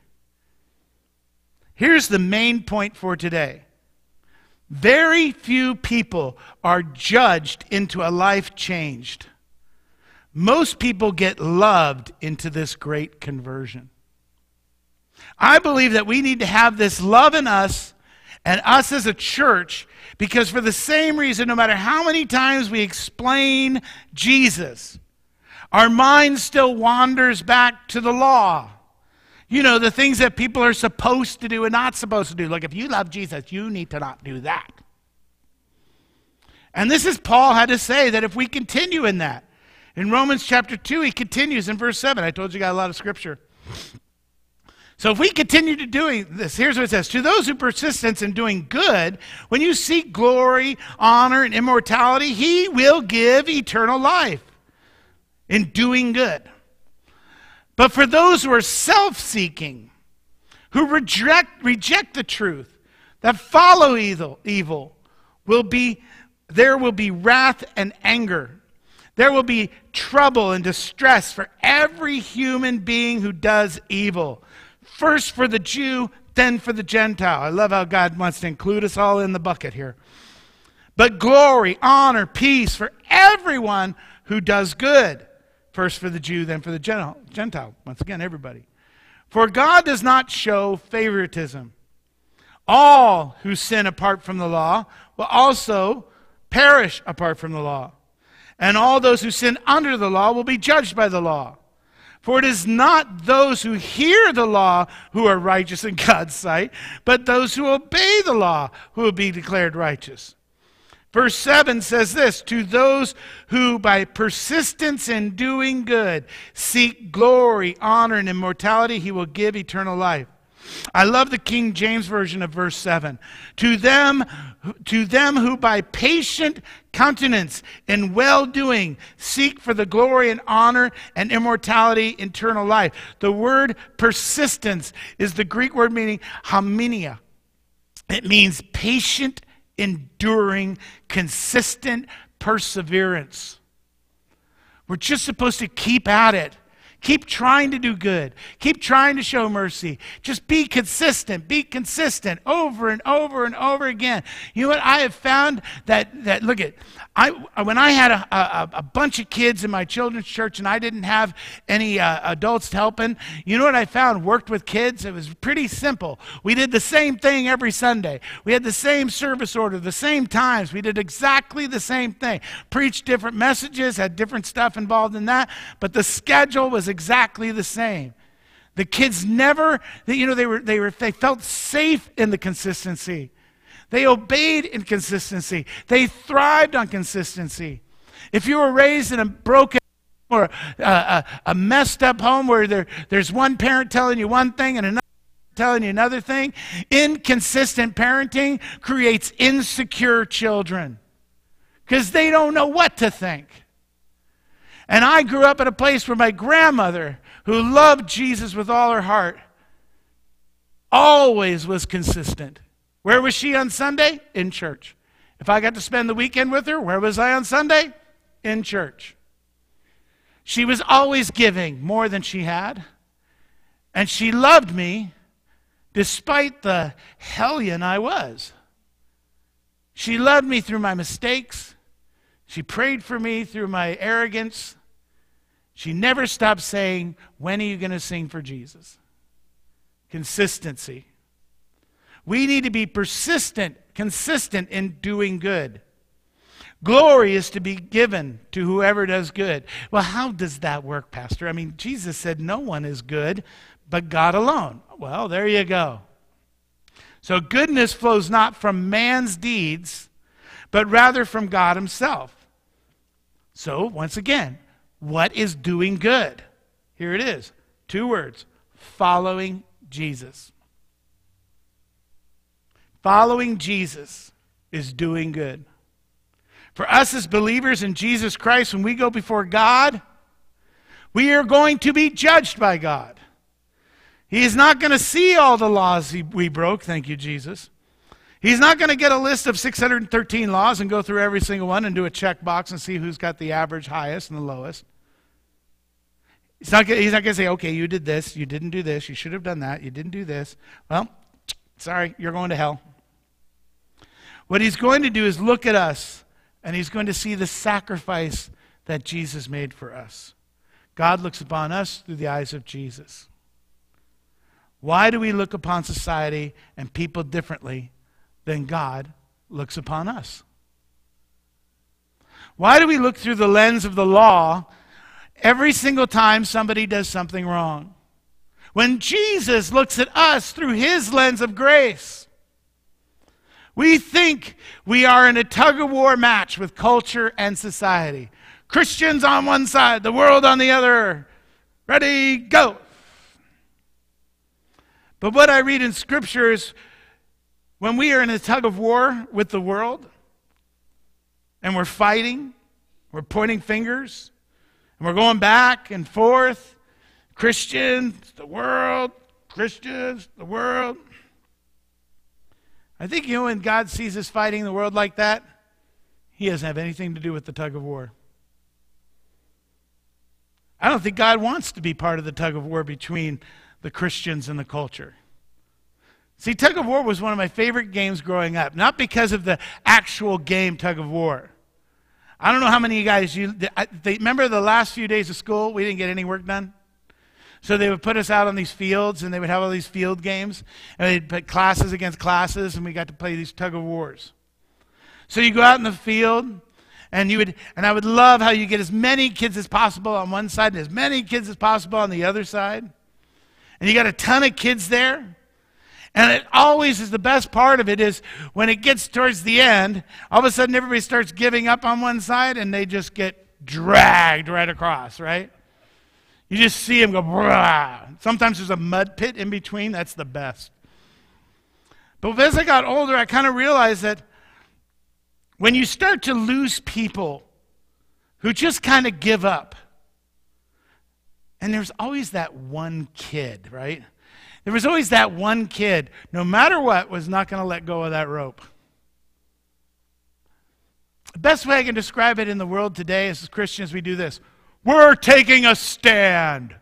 Here's the main point for today very few people are judged into a life changed. Most people get loved into this great conversion. I believe that we need to have this love in us and us as a church because, for the same reason, no matter how many times we explain Jesus, our mind still wanders back to the law. You know, the things that people are supposed to do and not supposed to do. Like, if you love Jesus, you need to not do that. And this is Paul had to say that if we continue in that, in Romans chapter 2, he continues in verse 7. I told you, I got a lot of scripture. So if we continue to doing this, here's what it says. To those who persistence in doing good, when you seek glory, honor, and immortality, he will give eternal life in doing good. But for those who are self-seeking, who reject, reject the truth, that follow evil, evil, will be there will be wrath and anger. There will be trouble and distress for every human being who does evil First for the Jew, then for the Gentile. I love how God wants to include us all in the bucket here. But glory, honor, peace for everyone who does good. First for the Jew, then for the Gentile. Once again, everybody. For God does not show favoritism. All who sin apart from the law will also perish apart from the law. And all those who sin under the law will be judged by the law. For it is not those who hear the law who are righteous in God's sight, but those who obey the law who will be declared righteous. Verse 7 says this To those who by persistence in doing good seek glory, honor, and immortality, he will give eternal life. I love the King James version of verse 7. To them, to them who by patient countenance and well doing seek for the glory and honor and immortality, eternal life. The word persistence is the Greek word meaning haminia. It means patient, enduring, consistent perseverance. We're just supposed to keep at it. Keep trying to do good. Keep trying to show mercy. Just be consistent. Be consistent over and over and over again. You know what? I have found that, that look at, I, when I had a, a, a bunch of kids in my children's church and I didn't have any uh, adults helping, you know what I found worked with kids? It was pretty simple. We did the same thing every Sunday. We had the same service order, the same times. We did exactly the same thing. Preached different messages, had different stuff involved in that, but the schedule was exactly the same. The kids never, you know, they were, they were, they felt safe in the consistency. They obeyed inconsistency. They thrived on consistency. If you were raised in a broken or a, a, a messed up home where there, there's one parent telling you one thing and another telling you another thing, inconsistent parenting creates insecure children because they don't know what to think. And I grew up in a place where my grandmother, who loved Jesus with all her heart, always was consistent. Where was she on Sunday? In church. If I got to spend the weekend with her, where was I on Sunday? In church. She was always giving more than she had. And she loved me despite the hellion I was. She loved me through my mistakes. She prayed for me through my arrogance. She never stopped saying, When are you going to sing for Jesus? Consistency. We need to be persistent, consistent in doing good. Glory is to be given to whoever does good. Well, how does that work, Pastor? I mean, Jesus said no one is good but God alone. Well, there you go. So goodness flows not from man's deeds, but rather from God Himself. So, once again, what is doing good? Here it is two words following Jesus. Following Jesus is doing good. For us as believers in Jesus Christ, when we go before God, we are going to be judged by God. He is not going to see all the laws we broke, thank you, Jesus. He's not going to get a list of 613 laws and go through every single one and do a checkbox and see who's got the average, highest, and the lowest. He's not, he's not going to say, okay, you did this, you didn't do this, you should have done that, you didn't do this. Well, sorry, you're going to hell. What he's going to do is look at us and he's going to see the sacrifice that Jesus made for us. God looks upon us through the eyes of Jesus. Why do we look upon society and people differently than God looks upon us? Why do we look through the lens of the law every single time somebody does something wrong? When Jesus looks at us through his lens of grace, we think we are in a tug of war match with culture and society. Christians on one side, the world on the other. Ready, go. But what I read in Scripture is when we are in a tug of war with the world and we're fighting, we're pointing fingers, and we're going back and forth Christians, the world, Christians, the world. I think, you know, when God sees us fighting the world like that, He doesn't have anything to do with the tug of war. I don't think God wants to be part of the tug of war between the Christians and the culture. See, tug of war was one of my favorite games growing up, not because of the actual game tug of war. I don't know how many of you guys you they, remember the last few days of school we didn't get any work done. So they would put us out on these fields and they would have all these field games and they'd put classes against classes and we got to play these tug of wars. So you go out in the field and you would and I would love how you get as many kids as possible on one side and as many kids as possible on the other side. And you got a ton of kids there. And it always is the best part of it is when it gets towards the end, all of a sudden everybody starts giving up on one side and they just get dragged right across, right? You just see them go, Brah. sometimes there's a mud pit in between. That's the best. But as I got older, I kind of realized that when you start to lose people who just kind of give up, and there's always that one kid, right? There was always that one kid, no matter what, was not going to let go of that rope. The best way I can describe it in the world today is as Christians, we do this we're taking a stand.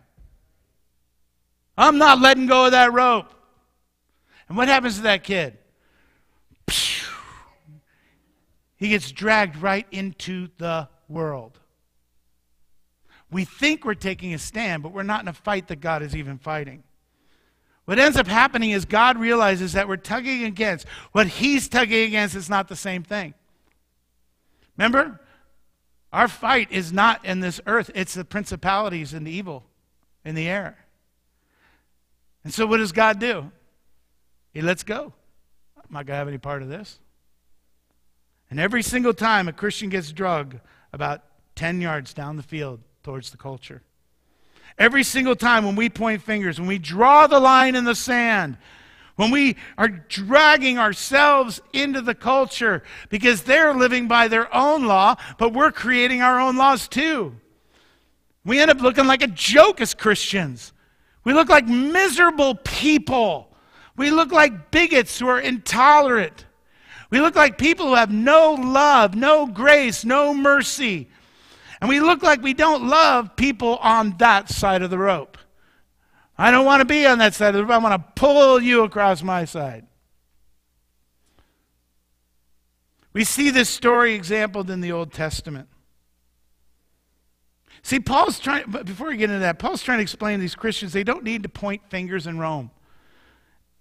I'm not letting go of that rope. And what happens to that kid? He gets dragged right into the world. We think we're taking a stand, but we're not in a fight that God is even fighting. What ends up happening is God realizes that we're tugging against. What He's tugging against is not the same thing. Remember? Our fight is not in this earth, it's the principalities and the evil in the air. And so, what does God do? He lets go. I'm not going to have any part of this. And every single time a Christian gets drugged about 10 yards down the field towards the culture, every single time when we point fingers, when we draw the line in the sand, when we are dragging ourselves into the culture because they're living by their own law, but we're creating our own laws too. We end up looking like a joke as Christians. We look like miserable people. We look like bigots who are intolerant. We look like people who have no love, no grace, no mercy. And we look like we don't love people on that side of the rope. I don't want to be on that side of the. I want to pull you across my side. We see this story exampled in the Old Testament. See, Paul's trying, but before we get into that, Paul's trying to explain to these Christians they don't need to point fingers in Rome.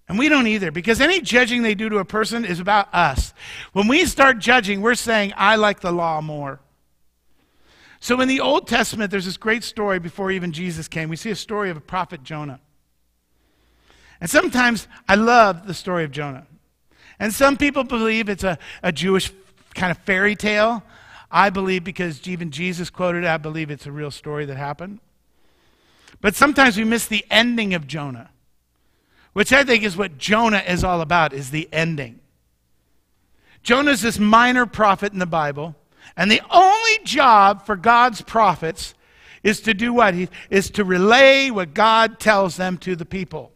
And we don't either, because any judging they do to a person is about us. When we start judging, we're saying, I like the law more. So in the Old Testament, there's this great story before even Jesus came. We see a story of a prophet Jonah. And sometimes I love the story of Jonah. And some people believe it's a, a Jewish kind of fairy tale. I believe because even Jesus quoted it, I believe it's a real story that happened. But sometimes we miss the ending of Jonah, which I think is what Jonah is all about, is the ending. Jonah's this minor prophet in the Bible and the only job for God's prophets is to do what? He, is to relay what God tells them to the people.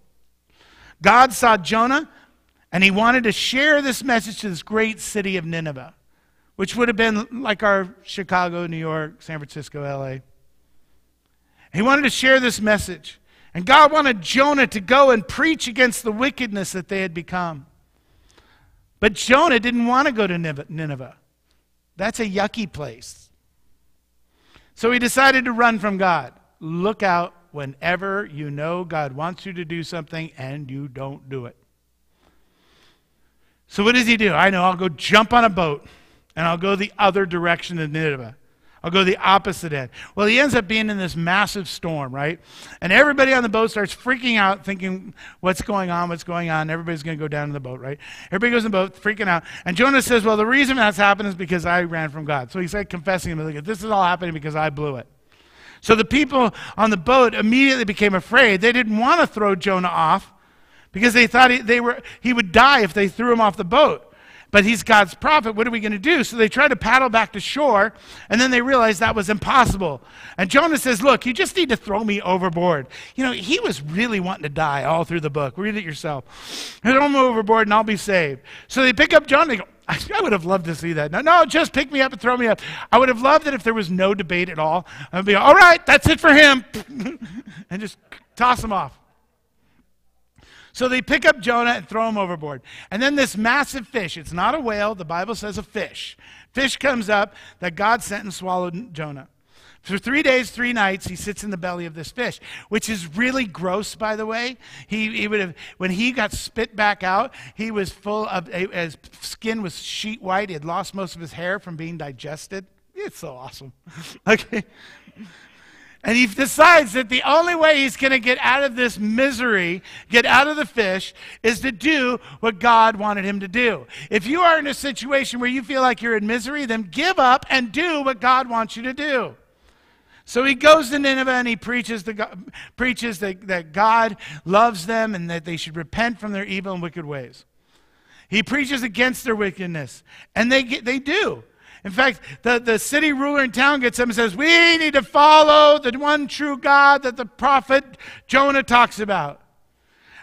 God saw Jonah And he wanted to share this message to this great city of Nineveh, which would have been like our Chicago, New York, San Francisco, LA. He wanted to share this message. And God wanted Jonah to go and preach against the wickedness that they had become. But Jonah didn't want to go to Nineveh. That's a yucky place. So he decided to run from God. Look out whenever you know God wants you to do something and you don't do it. So what does he do? I know, I'll go jump on a boat and I'll go the other direction of Nineveh. I'll go the opposite end. Well, he ends up being in this massive storm, right? And everybody on the boat starts freaking out, thinking, what's going on? What's going on? Everybody's going to go down in the boat, right? Everybody goes in the boat, freaking out. And Jonah says, well, the reason that's happened is because I ran from God. So he's like confessing, like, this is all happening because I blew it. So the people on the boat immediately became afraid. They didn't want to throw Jonah off because they thought he, they were, he would die if they threw him off the boat but he's God's prophet. What are we going to do? So they try to paddle back to shore, and then they realize that was impossible. And Jonah says, Look, you just need to throw me overboard. You know, he was really wanting to die all through the book. Read it yourself. Throw me overboard, and I'll be saved. So they pick up Jonah. They go, I would have loved to see that. No, no, just pick me up and throw me up. I would have loved it if there was no debate at all. I'd be, all right, that's it for him. [LAUGHS] and just toss him off. So they pick up Jonah and throw him overboard. And then this massive fish, it's not a whale, the Bible says a fish. Fish comes up that God sent and swallowed Jonah. For three days, three nights, he sits in the belly of this fish, which is really gross, by the way. He, he would have, when he got spit back out, he was full of, his skin was sheet white. He had lost most of his hair from being digested. It's so awesome. [LAUGHS] okay. And he decides that the only way he's going to get out of this misery, get out of the fish, is to do what God wanted him to do. If you are in a situation where you feel like you're in misery, then give up and do what God wants you to do. So he goes to Nineveh and he preaches, the, preaches that, that God loves them and that they should repent from their evil and wicked ways. He preaches against their wickedness, and they, they do. In fact, the, the city ruler in town gets up and says, We need to follow the one true God that the prophet Jonah talks about.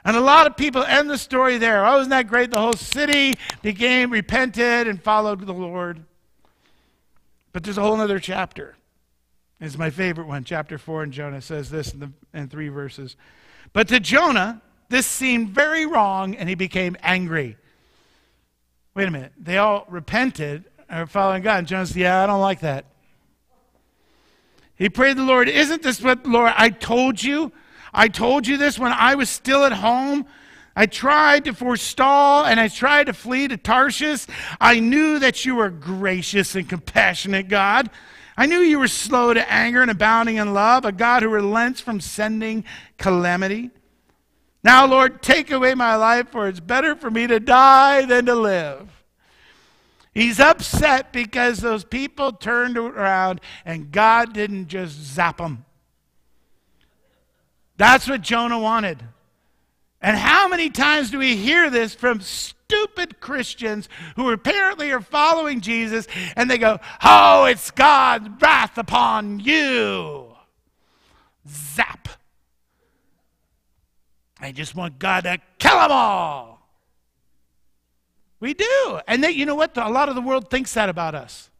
And a lot of people end the story there. Oh, isn't that great? The whole city became repented and followed the Lord. But there's a whole other chapter. It's my favorite one. Chapter 4 in Jonah says this in, the, in three verses. But to Jonah, this seemed very wrong, and he became angry. Wait a minute. They all repented are following God. And Jonah said, Yeah, I don't like that. He prayed the Lord, Isn't this what, Lord, I told you? I told you this when I was still at home. I tried to forestall and I tried to flee to Tarshish. I knew that you were gracious and compassionate, God. I knew you were slow to anger and abounding in love, a God who relents from sending calamity. Now, Lord, take away my life, for it's better for me to die than to live. He's upset because those people turned around and God didn't just zap them. That's what Jonah wanted. And how many times do we hear this from stupid Christians who apparently are following Jesus and they go, Oh, it's God's wrath upon you. Zap. I just want God to kill them all. We do. And they, you know what? A lot of the world thinks that about us.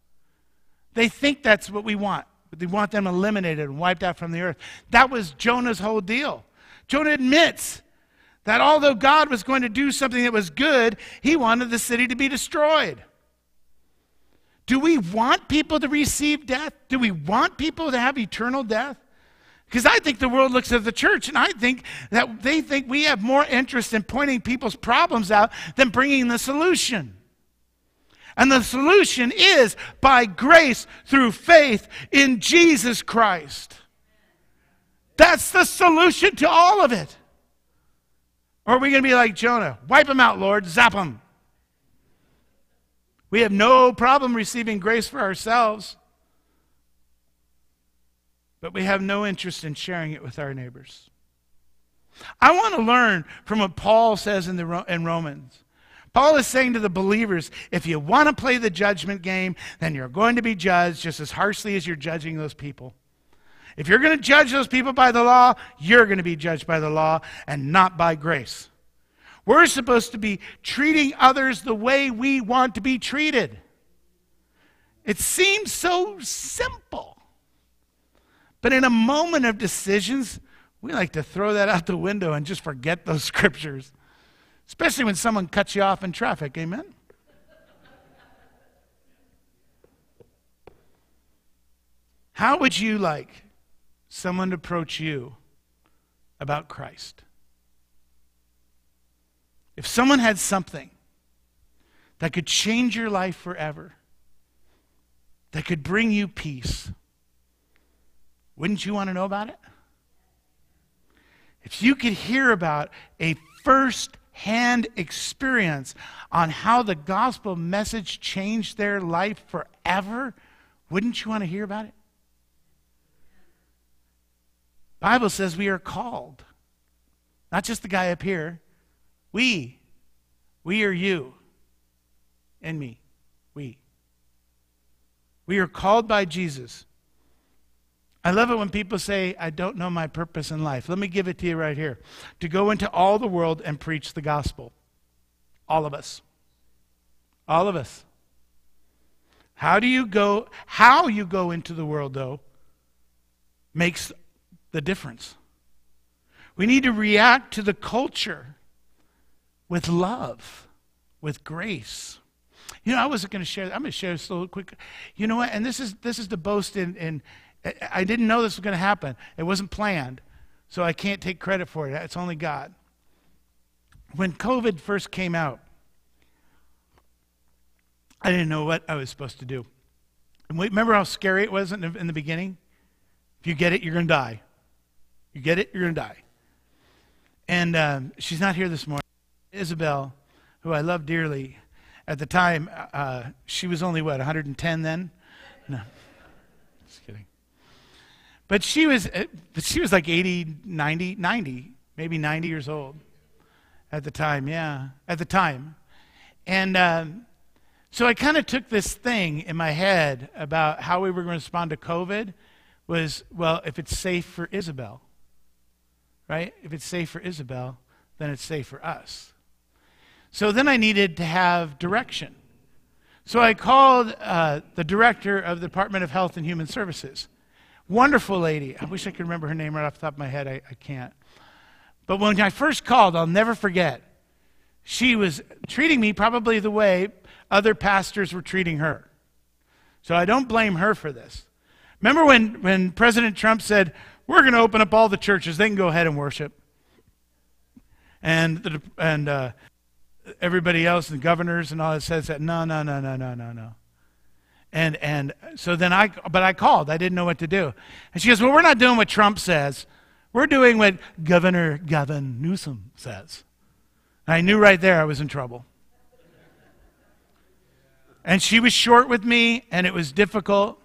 They think that's what we want. They want them eliminated and wiped out from the earth. That was Jonah's whole deal. Jonah admits that although God was going to do something that was good, he wanted the city to be destroyed. Do we want people to receive death? Do we want people to have eternal death? Because I think the world looks at the church and I think that they think we have more interest in pointing people's problems out than bringing the solution. And the solution is by grace through faith in Jesus Christ. That's the solution to all of it. Or are we going to be like Jonah? Wipe them out, Lord, zap them. We have no problem receiving grace for ourselves but we have no interest in sharing it with our neighbors. I want to learn from what Paul says in, the, in Romans. Paul is saying to the believers if you want to play the judgment game, then you're going to be judged just as harshly as you're judging those people. If you're going to judge those people by the law, you're going to be judged by the law and not by grace. We're supposed to be treating others the way we want to be treated. It seems so simple. But in a moment of decisions, we like to throw that out the window and just forget those [LAUGHS] scriptures, especially when someone cuts you off in traffic. Amen? How would you like someone to approach you about Christ? If someone had something that could change your life forever, that could bring you peace, wouldn't you want to know about it? If you could hear about a first hand experience on how the gospel message changed their life forever, wouldn't you want to hear about it? Bible says we are called. Not just the guy up here. We. We are you and me. We. We are called by Jesus. I love it when people say, I don't know my purpose in life. Let me give it to you right here to go into all the world and preach the gospel. All of us. All of us. How do you go, how you go into the world, though, makes the difference. We need to react to the culture with love, with grace. You know, I wasn't going to share. I'm going to share this a little quick. You know what? And this is this is the boast in. in I didn't know this was going to happen. It wasn't planned, so I can't take credit for it. It's only God. When COVID first came out, I didn't know what I was supposed to do. And remember how scary it was in the, in the beginning? If you get it, you're going to die. You get it? You're going to die. And um, she's not here this morning. Isabel, who I love dearly, at the time, uh, she was only what, 110 then? No. But she was, uh, she was like 80, 90, 90, maybe 90 years old at the time, yeah, at the time. And um, so I kind of took this thing in my head about how we were going to respond to COVID was, well, if it's safe for Isabel, right? If it's safe for Isabel, then it's safe for us. So then I needed to have direction. So I called uh, the director of the Department of Health and Human Services. Wonderful lady. I wish I could remember her name right off the top of my head. I, I can't. But when I first called, I'll never forget, she was treating me probably the way other pastors were treating her. So I don't blame her for this. Remember when, when President Trump said, We're going to open up all the churches, they can go ahead and worship? And, the, and uh, everybody else, the governors and all that says that no, no, no, no, no, no, no. And and so then I, but I called. I didn't know what to do. And she goes, well, we're not doing what Trump says. We're doing what Governor Gavin Newsom says. And I knew right there I was in trouble. And she was short with me, and it was difficult.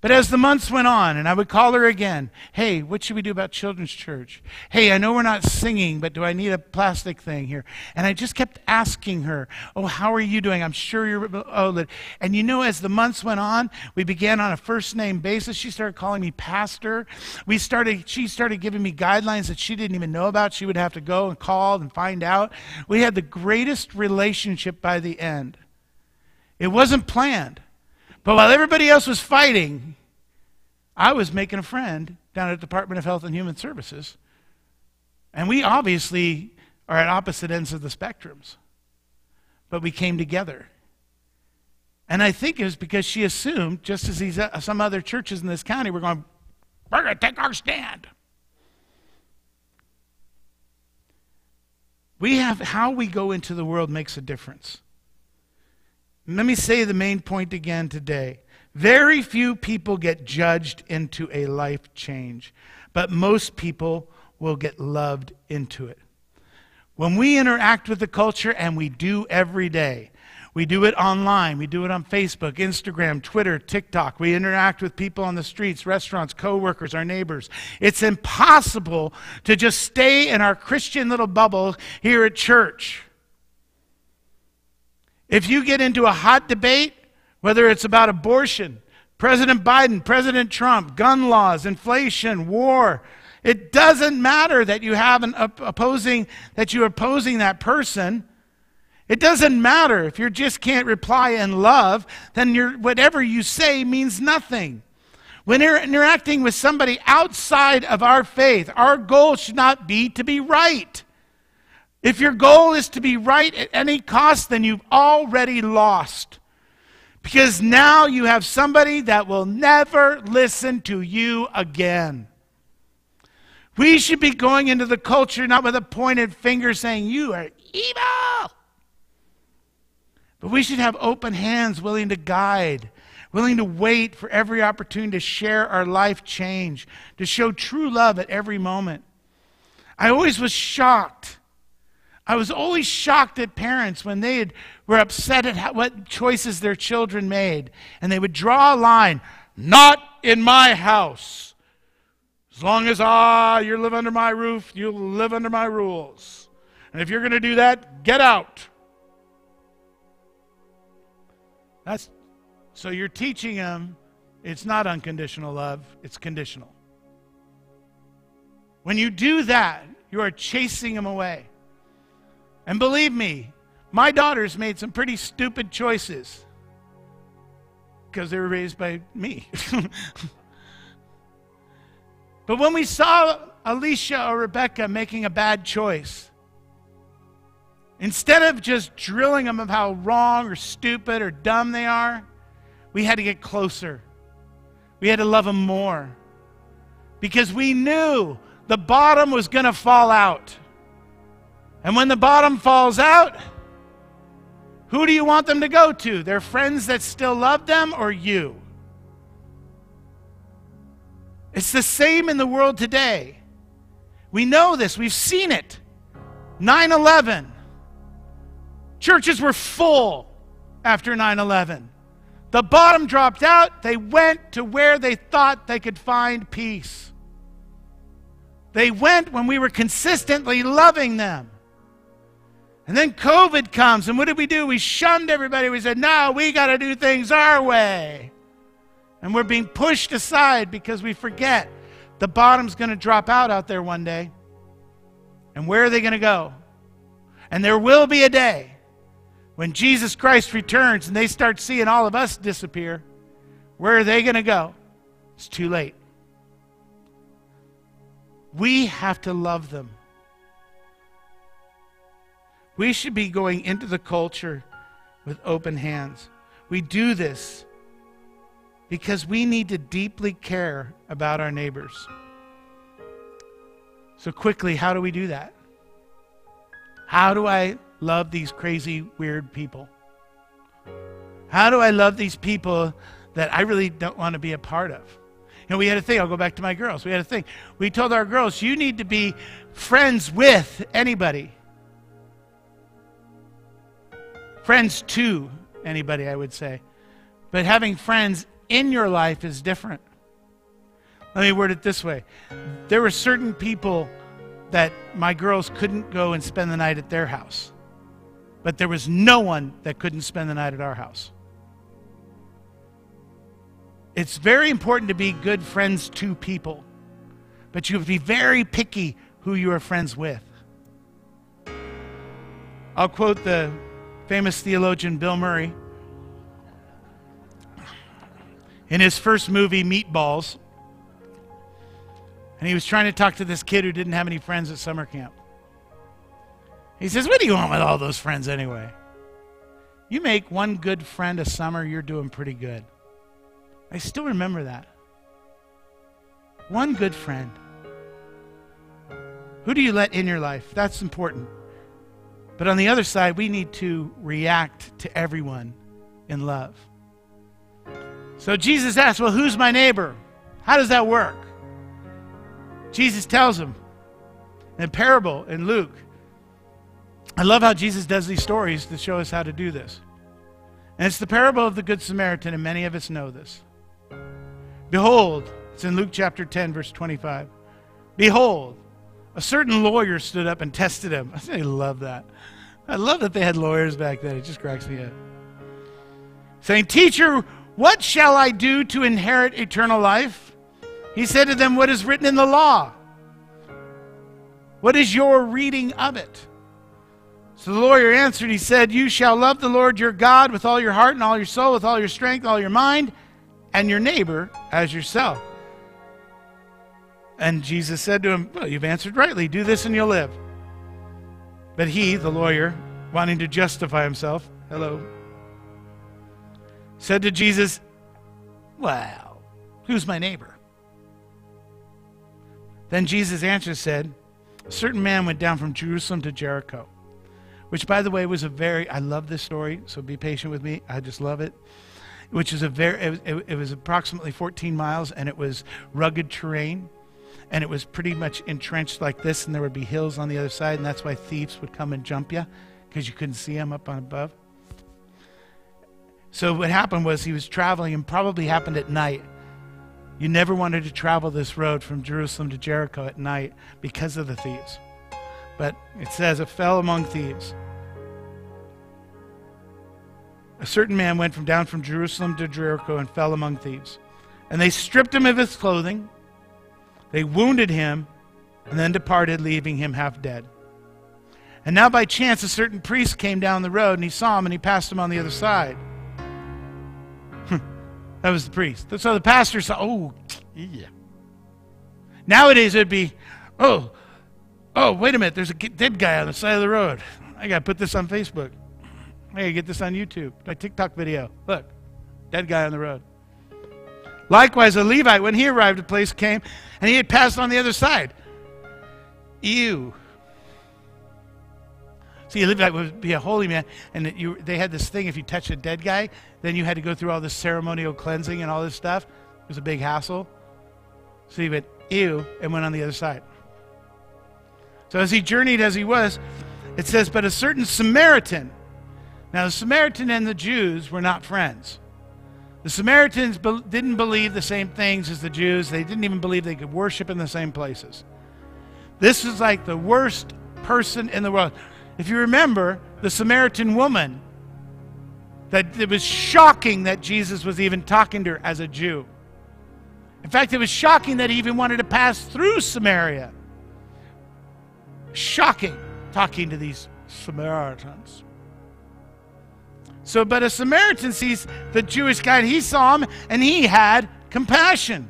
But as the months went on, and I would call her again, hey, what should we do about children's church? Hey, I know we're not singing, but do I need a plastic thing here? And I just kept asking her, oh, how are you doing? I'm sure you're, oh, and you know, as the months went on, we began on a first name basis. She started calling me pastor. We started, she started giving me guidelines that she didn't even know about. She would have to go and call and find out. We had the greatest relationship by the end. It wasn't planned. But while everybody else was fighting, I was making a friend down at the Department of Health and Human Services. And we obviously are at opposite ends of the spectrums. But we came together. And I think it was because she assumed, just as these, uh, some other churches in this county were going, we're going to take our stand. We have how we go into the world makes a difference. Let me say the main point again today. Very few people get judged into a life change, but most people will get loved into it. When we interact with the culture, and we do every day, we do it online. We do it on Facebook, Instagram, Twitter, TikTok. We interact with people on the streets, restaurants, coworkers, our neighbors. It's impossible to just stay in our Christian little bubble here at church. If you get into a hot debate, whether it's about abortion, President Biden, President Trump, gun laws, inflation, war, It doesn't matter that you have an opposing that you're opposing that person. It doesn't matter if you just can't reply in love, then whatever you say means nothing. When you're interacting with somebody outside of our faith, our goal should not be to be right. If your goal is to be right at any cost, then you've already lost. Because now you have somebody that will never listen to you again. We should be going into the culture not with a pointed finger saying, You are evil. But we should have open hands willing to guide, willing to wait for every opportunity to share our life change, to show true love at every moment. I always was shocked. I was always shocked at parents when they had, were upset at how, what choices their children made. And they would draw a line not in my house. As long as ah, you live under my roof, you'll live under my rules. And if you're going to do that, get out. That's so you're teaching them it's not unconditional love, it's conditional. When you do that, you are chasing them away. And believe me, my daughters made some pretty stupid choices because they were raised by me. [LAUGHS] but when we saw Alicia or Rebecca making a bad choice, instead of just drilling them of how wrong or stupid or dumb they are, we had to get closer. We had to love them more because we knew the bottom was going to fall out. And when the bottom falls out, who do you want them to go to? Their friends that still love them or you? It's the same in the world today. We know this, we've seen it. 9 11. Churches were full after 9 11. The bottom dropped out. They went to where they thought they could find peace. They went when we were consistently loving them. And then COVID comes, and what did we do? We shunned everybody. We said, no, we got to do things our way. And we're being pushed aside because we forget the bottom's going to drop out out there one day. And where are they going to go? And there will be a day when Jesus Christ returns and they start seeing all of us disappear. Where are they going to go? It's too late. We have to love them. We should be going into the culture with open hands. We do this because we need to deeply care about our neighbors. So, quickly, how do we do that? How do I love these crazy, weird people? How do I love these people that I really don't want to be a part of? You know, we had a thing, I'll go back to my girls. We had a thing. We told our girls, you need to be friends with anybody. Friends to anybody, I would say. But having friends in your life is different. Let me word it this way there were certain people that my girls couldn't go and spend the night at their house, but there was no one that couldn't spend the night at our house. It's very important to be good friends to people, but you have to be very picky who you are friends with. I'll quote the famous theologian Bill Murray. In his first movie, Meatballs, and he was trying to talk to this kid who didn't have any friends at summer camp. He says, What do you want with all those friends anyway? You make one good friend a summer, you're doing pretty good. I still remember that. One good friend. Who do you let in your life? That's important. But on the other side, we need to react to everyone in love. So Jesus asks, Well, who's my neighbor? How does that work? Jesus tells him in a parable in Luke. I love how Jesus does these stories to show us how to do this. And it's the parable of the Good Samaritan, and many of us know this. Behold, it's in Luke chapter 10, verse 25. Behold, a certain lawyer stood up and tested him. [LAUGHS] I love that. I love that they had lawyers back then. It just cracks me up. Saying, Teacher, what shall I do to inherit eternal life? He said to them, What is written in the law? What is your reading of it? So the lawyer answered, He said, You shall love the Lord your God with all your heart and all your soul, with all your strength, all your mind, and your neighbor as yourself. And Jesus said to him, Well, you've answered rightly. Do this and you'll live. But he, the lawyer, wanting to justify himself, hello, said to Jesus, Well, who's my neighbor? Then Jesus answered said, A certain man went down from Jerusalem to Jericho, which, by the way, was a very, I love this story, so be patient with me. I just love it. Which is a very, it, it, it was approximately 14 miles, and it was rugged terrain, and it was pretty much entrenched like this, and there would be hills on the other side, and that's why thieves would come and jump you, because you couldn't see them up on above. So what happened was he was traveling, and probably happened at night. You never wanted to travel this road from Jerusalem to Jericho at night because of the thieves. But it says it fell among thieves. A certain man went from down from Jerusalem to Jericho and fell among thieves. And they stripped him of his clothing, they wounded him, and then departed, leaving him half dead. And now by chance a certain priest came down the road, and he saw him, and he passed him on the other side. [LAUGHS] that was the priest. So the pastor saw, oh, yeah. Nowadays it'd be, oh, oh, wait a minute, there's a dead guy on the side of the road. I got to put this on Facebook. I got to get this on YouTube, my TikTok video. Look, dead guy on the road. Likewise, a Levite, when he arrived at the place, came and he had passed on the other side. Ew. See, a Levite would be a holy man, and you, they had this thing if you touched a dead guy, then you had to go through all this ceremonial cleansing and all this stuff. It was a big hassle. So he went, ew, and went on the other side. So as he journeyed as he was, it says, But a certain Samaritan. Now, the Samaritan and the Jews were not friends. The Samaritans be- didn't believe the same things as the Jews. They didn't even believe they could worship in the same places. This is like the worst person in the world. If you remember, the Samaritan woman, that it was shocking that Jesus was even talking to her as a Jew. In fact, it was shocking that he even wanted to pass through Samaria. Shocking talking to these Samaritans. So, but a Samaritan sees the Jewish guy, he saw him, and he had compassion.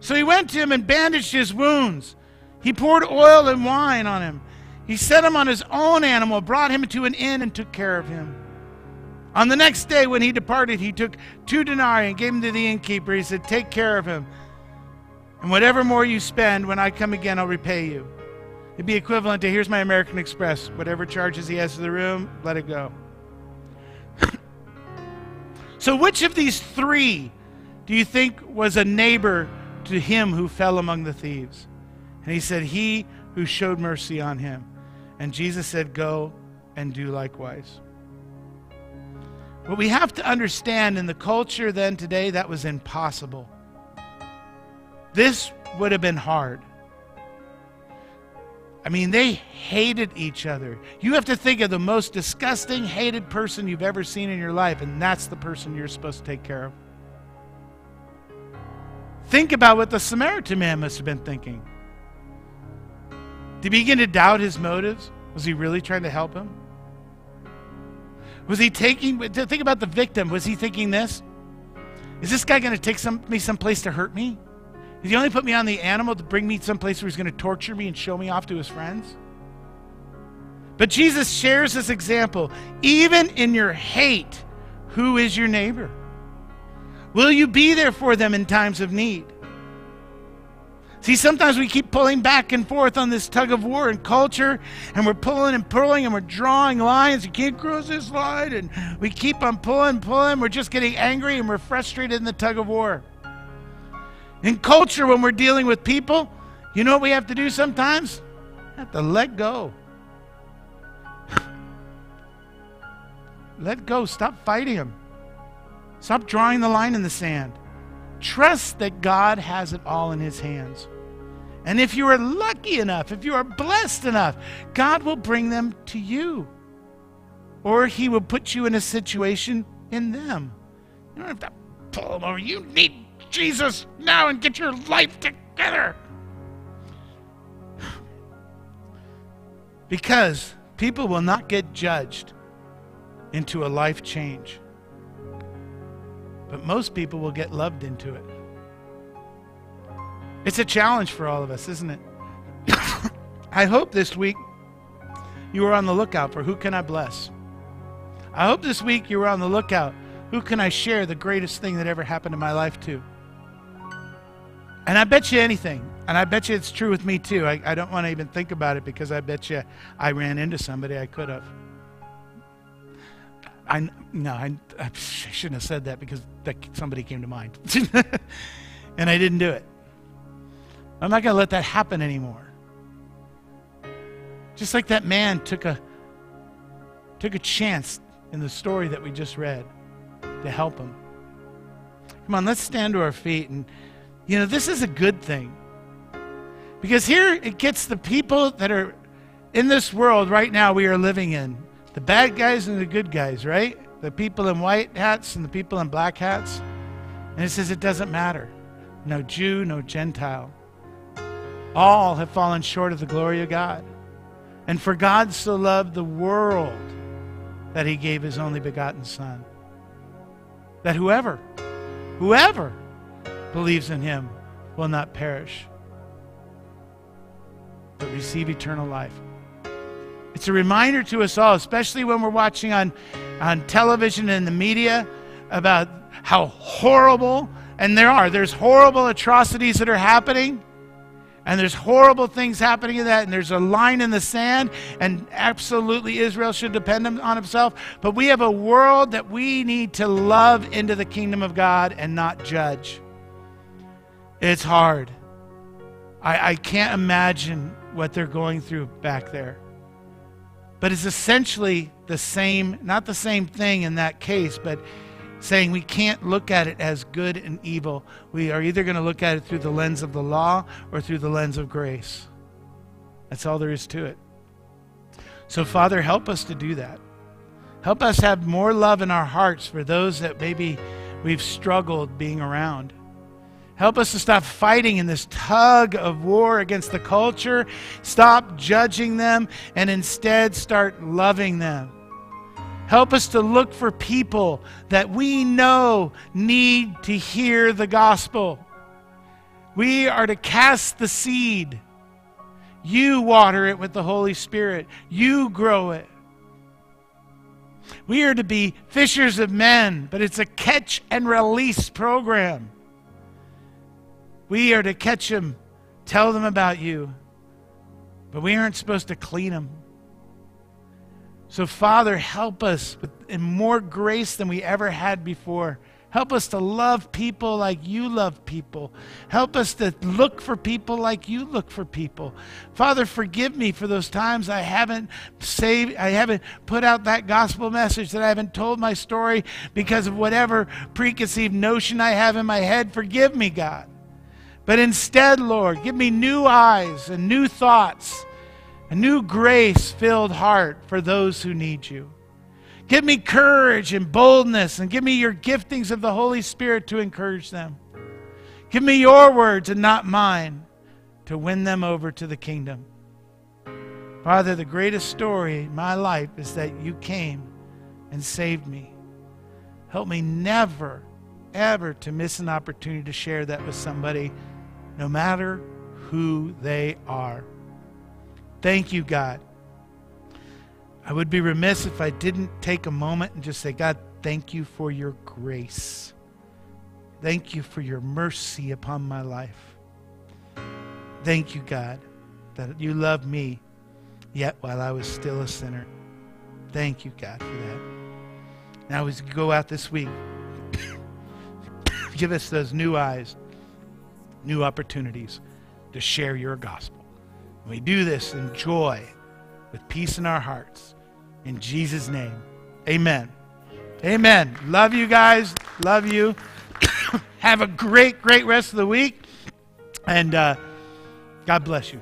So he went to him and bandaged his wounds. He poured oil and wine on him. He set him on his own animal, brought him to an inn, and took care of him. On the next day, when he departed, he took two denarii and gave them to the innkeeper. He said, Take care of him. And whatever more you spend, when I come again, I'll repay you. It'd be equivalent to here's my American Express. Whatever charges he has for the room, let it go. So, which of these three do you think was a neighbor to him who fell among the thieves? And he said, He who showed mercy on him. And Jesus said, Go and do likewise. What we have to understand in the culture then today, that was impossible. This would have been hard. I mean, they hated each other. You have to think of the most disgusting, hated person you've ever seen in your life, and that's the person you're supposed to take care of. Think about what the Samaritan man must have been thinking. Did he begin to doubt his motives? Was he really trying to help him? Was he taking, think about the victim. Was he thinking this? Is this guy going to take some, me someplace to hurt me? Did he only put me on the animal to bring me someplace where he's going to torture me and show me off to his friends? But Jesus shares this example. Even in your hate, who is your neighbor? Will you be there for them in times of need? See, sometimes we keep pulling back and forth on this tug of war in culture, and we're pulling and pulling, and we're drawing lines. You can't cross this line, and we keep on pulling, pulling. We're just getting angry, and we're frustrated in the tug of war. In culture, when we're dealing with people, you know what we have to do sometimes? Have to let go. [LAUGHS] let go. Stop fighting them. Stop drawing the line in the sand. Trust that God has it all in His hands. And if you are lucky enough, if you are blessed enough, God will bring them to you. Or He will put you in a situation in them. You don't have to pull them over. You need Jesus now and get your life together. Because people will not get judged into a life change. But most people will get loved into it. It's a challenge for all of us, isn't it? [COUGHS] I hope this week you were on the lookout for who can I bless. I hope this week you were on the lookout who can I share the greatest thing that ever happened in my life to. And I bet you anything, and I bet you it's true with me too. I, I don't want to even think about it because I bet you I ran into somebody I could have. I no, I, I shouldn't have said that because that, somebody came to mind, [LAUGHS] and I didn't do it. I'm not going to let that happen anymore. Just like that man took a took a chance in the story that we just read to help him. Come on, let's stand to our feet and you know, this is a good thing. Because here it gets the people that are in this world right now we are living in the bad guys and the good guys, right? The people in white hats and the people in black hats. And it says it doesn't matter. No Jew, no Gentile. All have fallen short of the glory of God. And for God so loved the world that he gave his only begotten Son. That whoever, whoever believes in him will not perish, but receive eternal life. It's a reminder to us all, especially when we're watching on, on television and the media, about how horrible, and there are, there's horrible atrocities that are happening. And there's horrible things happening in that, and there's a line in the sand, and absolutely Israel should depend on himself. But we have a world that we need to love into the kingdom of God and not judge. It's hard. I, I can't imagine what they're going through back there. But it's essentially the same, not the same thing in that case, but saying we can't look at it as good and evil. We are either going to look at it through the lens of the law or through the lens of grace. That's all there is to it. So, Father, help us to do that. Help us have more love in our hearts for those that maybe we've struggled being around. Help us to stop fighting in this tug of war against the culture. Stop judging them and instead start loving them. Help us to look for people that we know need to hear the gospel. We are to cast the seed. You water it with the Holy Spirit, you grow it. We are to be fishers of men, but it's a catch and release program. We are to catch them, tell them about you, but we aren't supposed to clean them. So, Father, help us with in more grace than we ever had before. Help us to love people like you love people. Help us to look for people like you look for people. Father, forgive me for those times I haven't saved, I haven't put out that gospel message, that I haven't told my story because of whatever preconceived notion I have in my head. Forgive me, God. But instead, Lord, give me new eyes and new thoughts, a new grace filled heart for those who need you. Give me courage and boldness, and give me your giftings of the Holy Spirit to encourage them. Give me your words and not mine to win them over to the kingdom. Father, the greatest story in my life is that you came and saved me. Help me never, ever to miss an opportunity to share that with somebody no matter who they are. Thank you, God. I would be remiss if I didn't take a moment and just say, God, thank you for your grace. Thank you for your mercy upon my life. Thank you, God, that you loved me yet while I was still a sinner. Thank you, God, for that. Now, as we go out this week, [COUGHS] give us those new eyes new opportunities to share your gospel. And we do this in joy, with peace in our hearts. In Jesus' name, amen. Amen. Love you guys. Love you. [COUGHS] Have a great, great rest of the week. And uh, God bless you.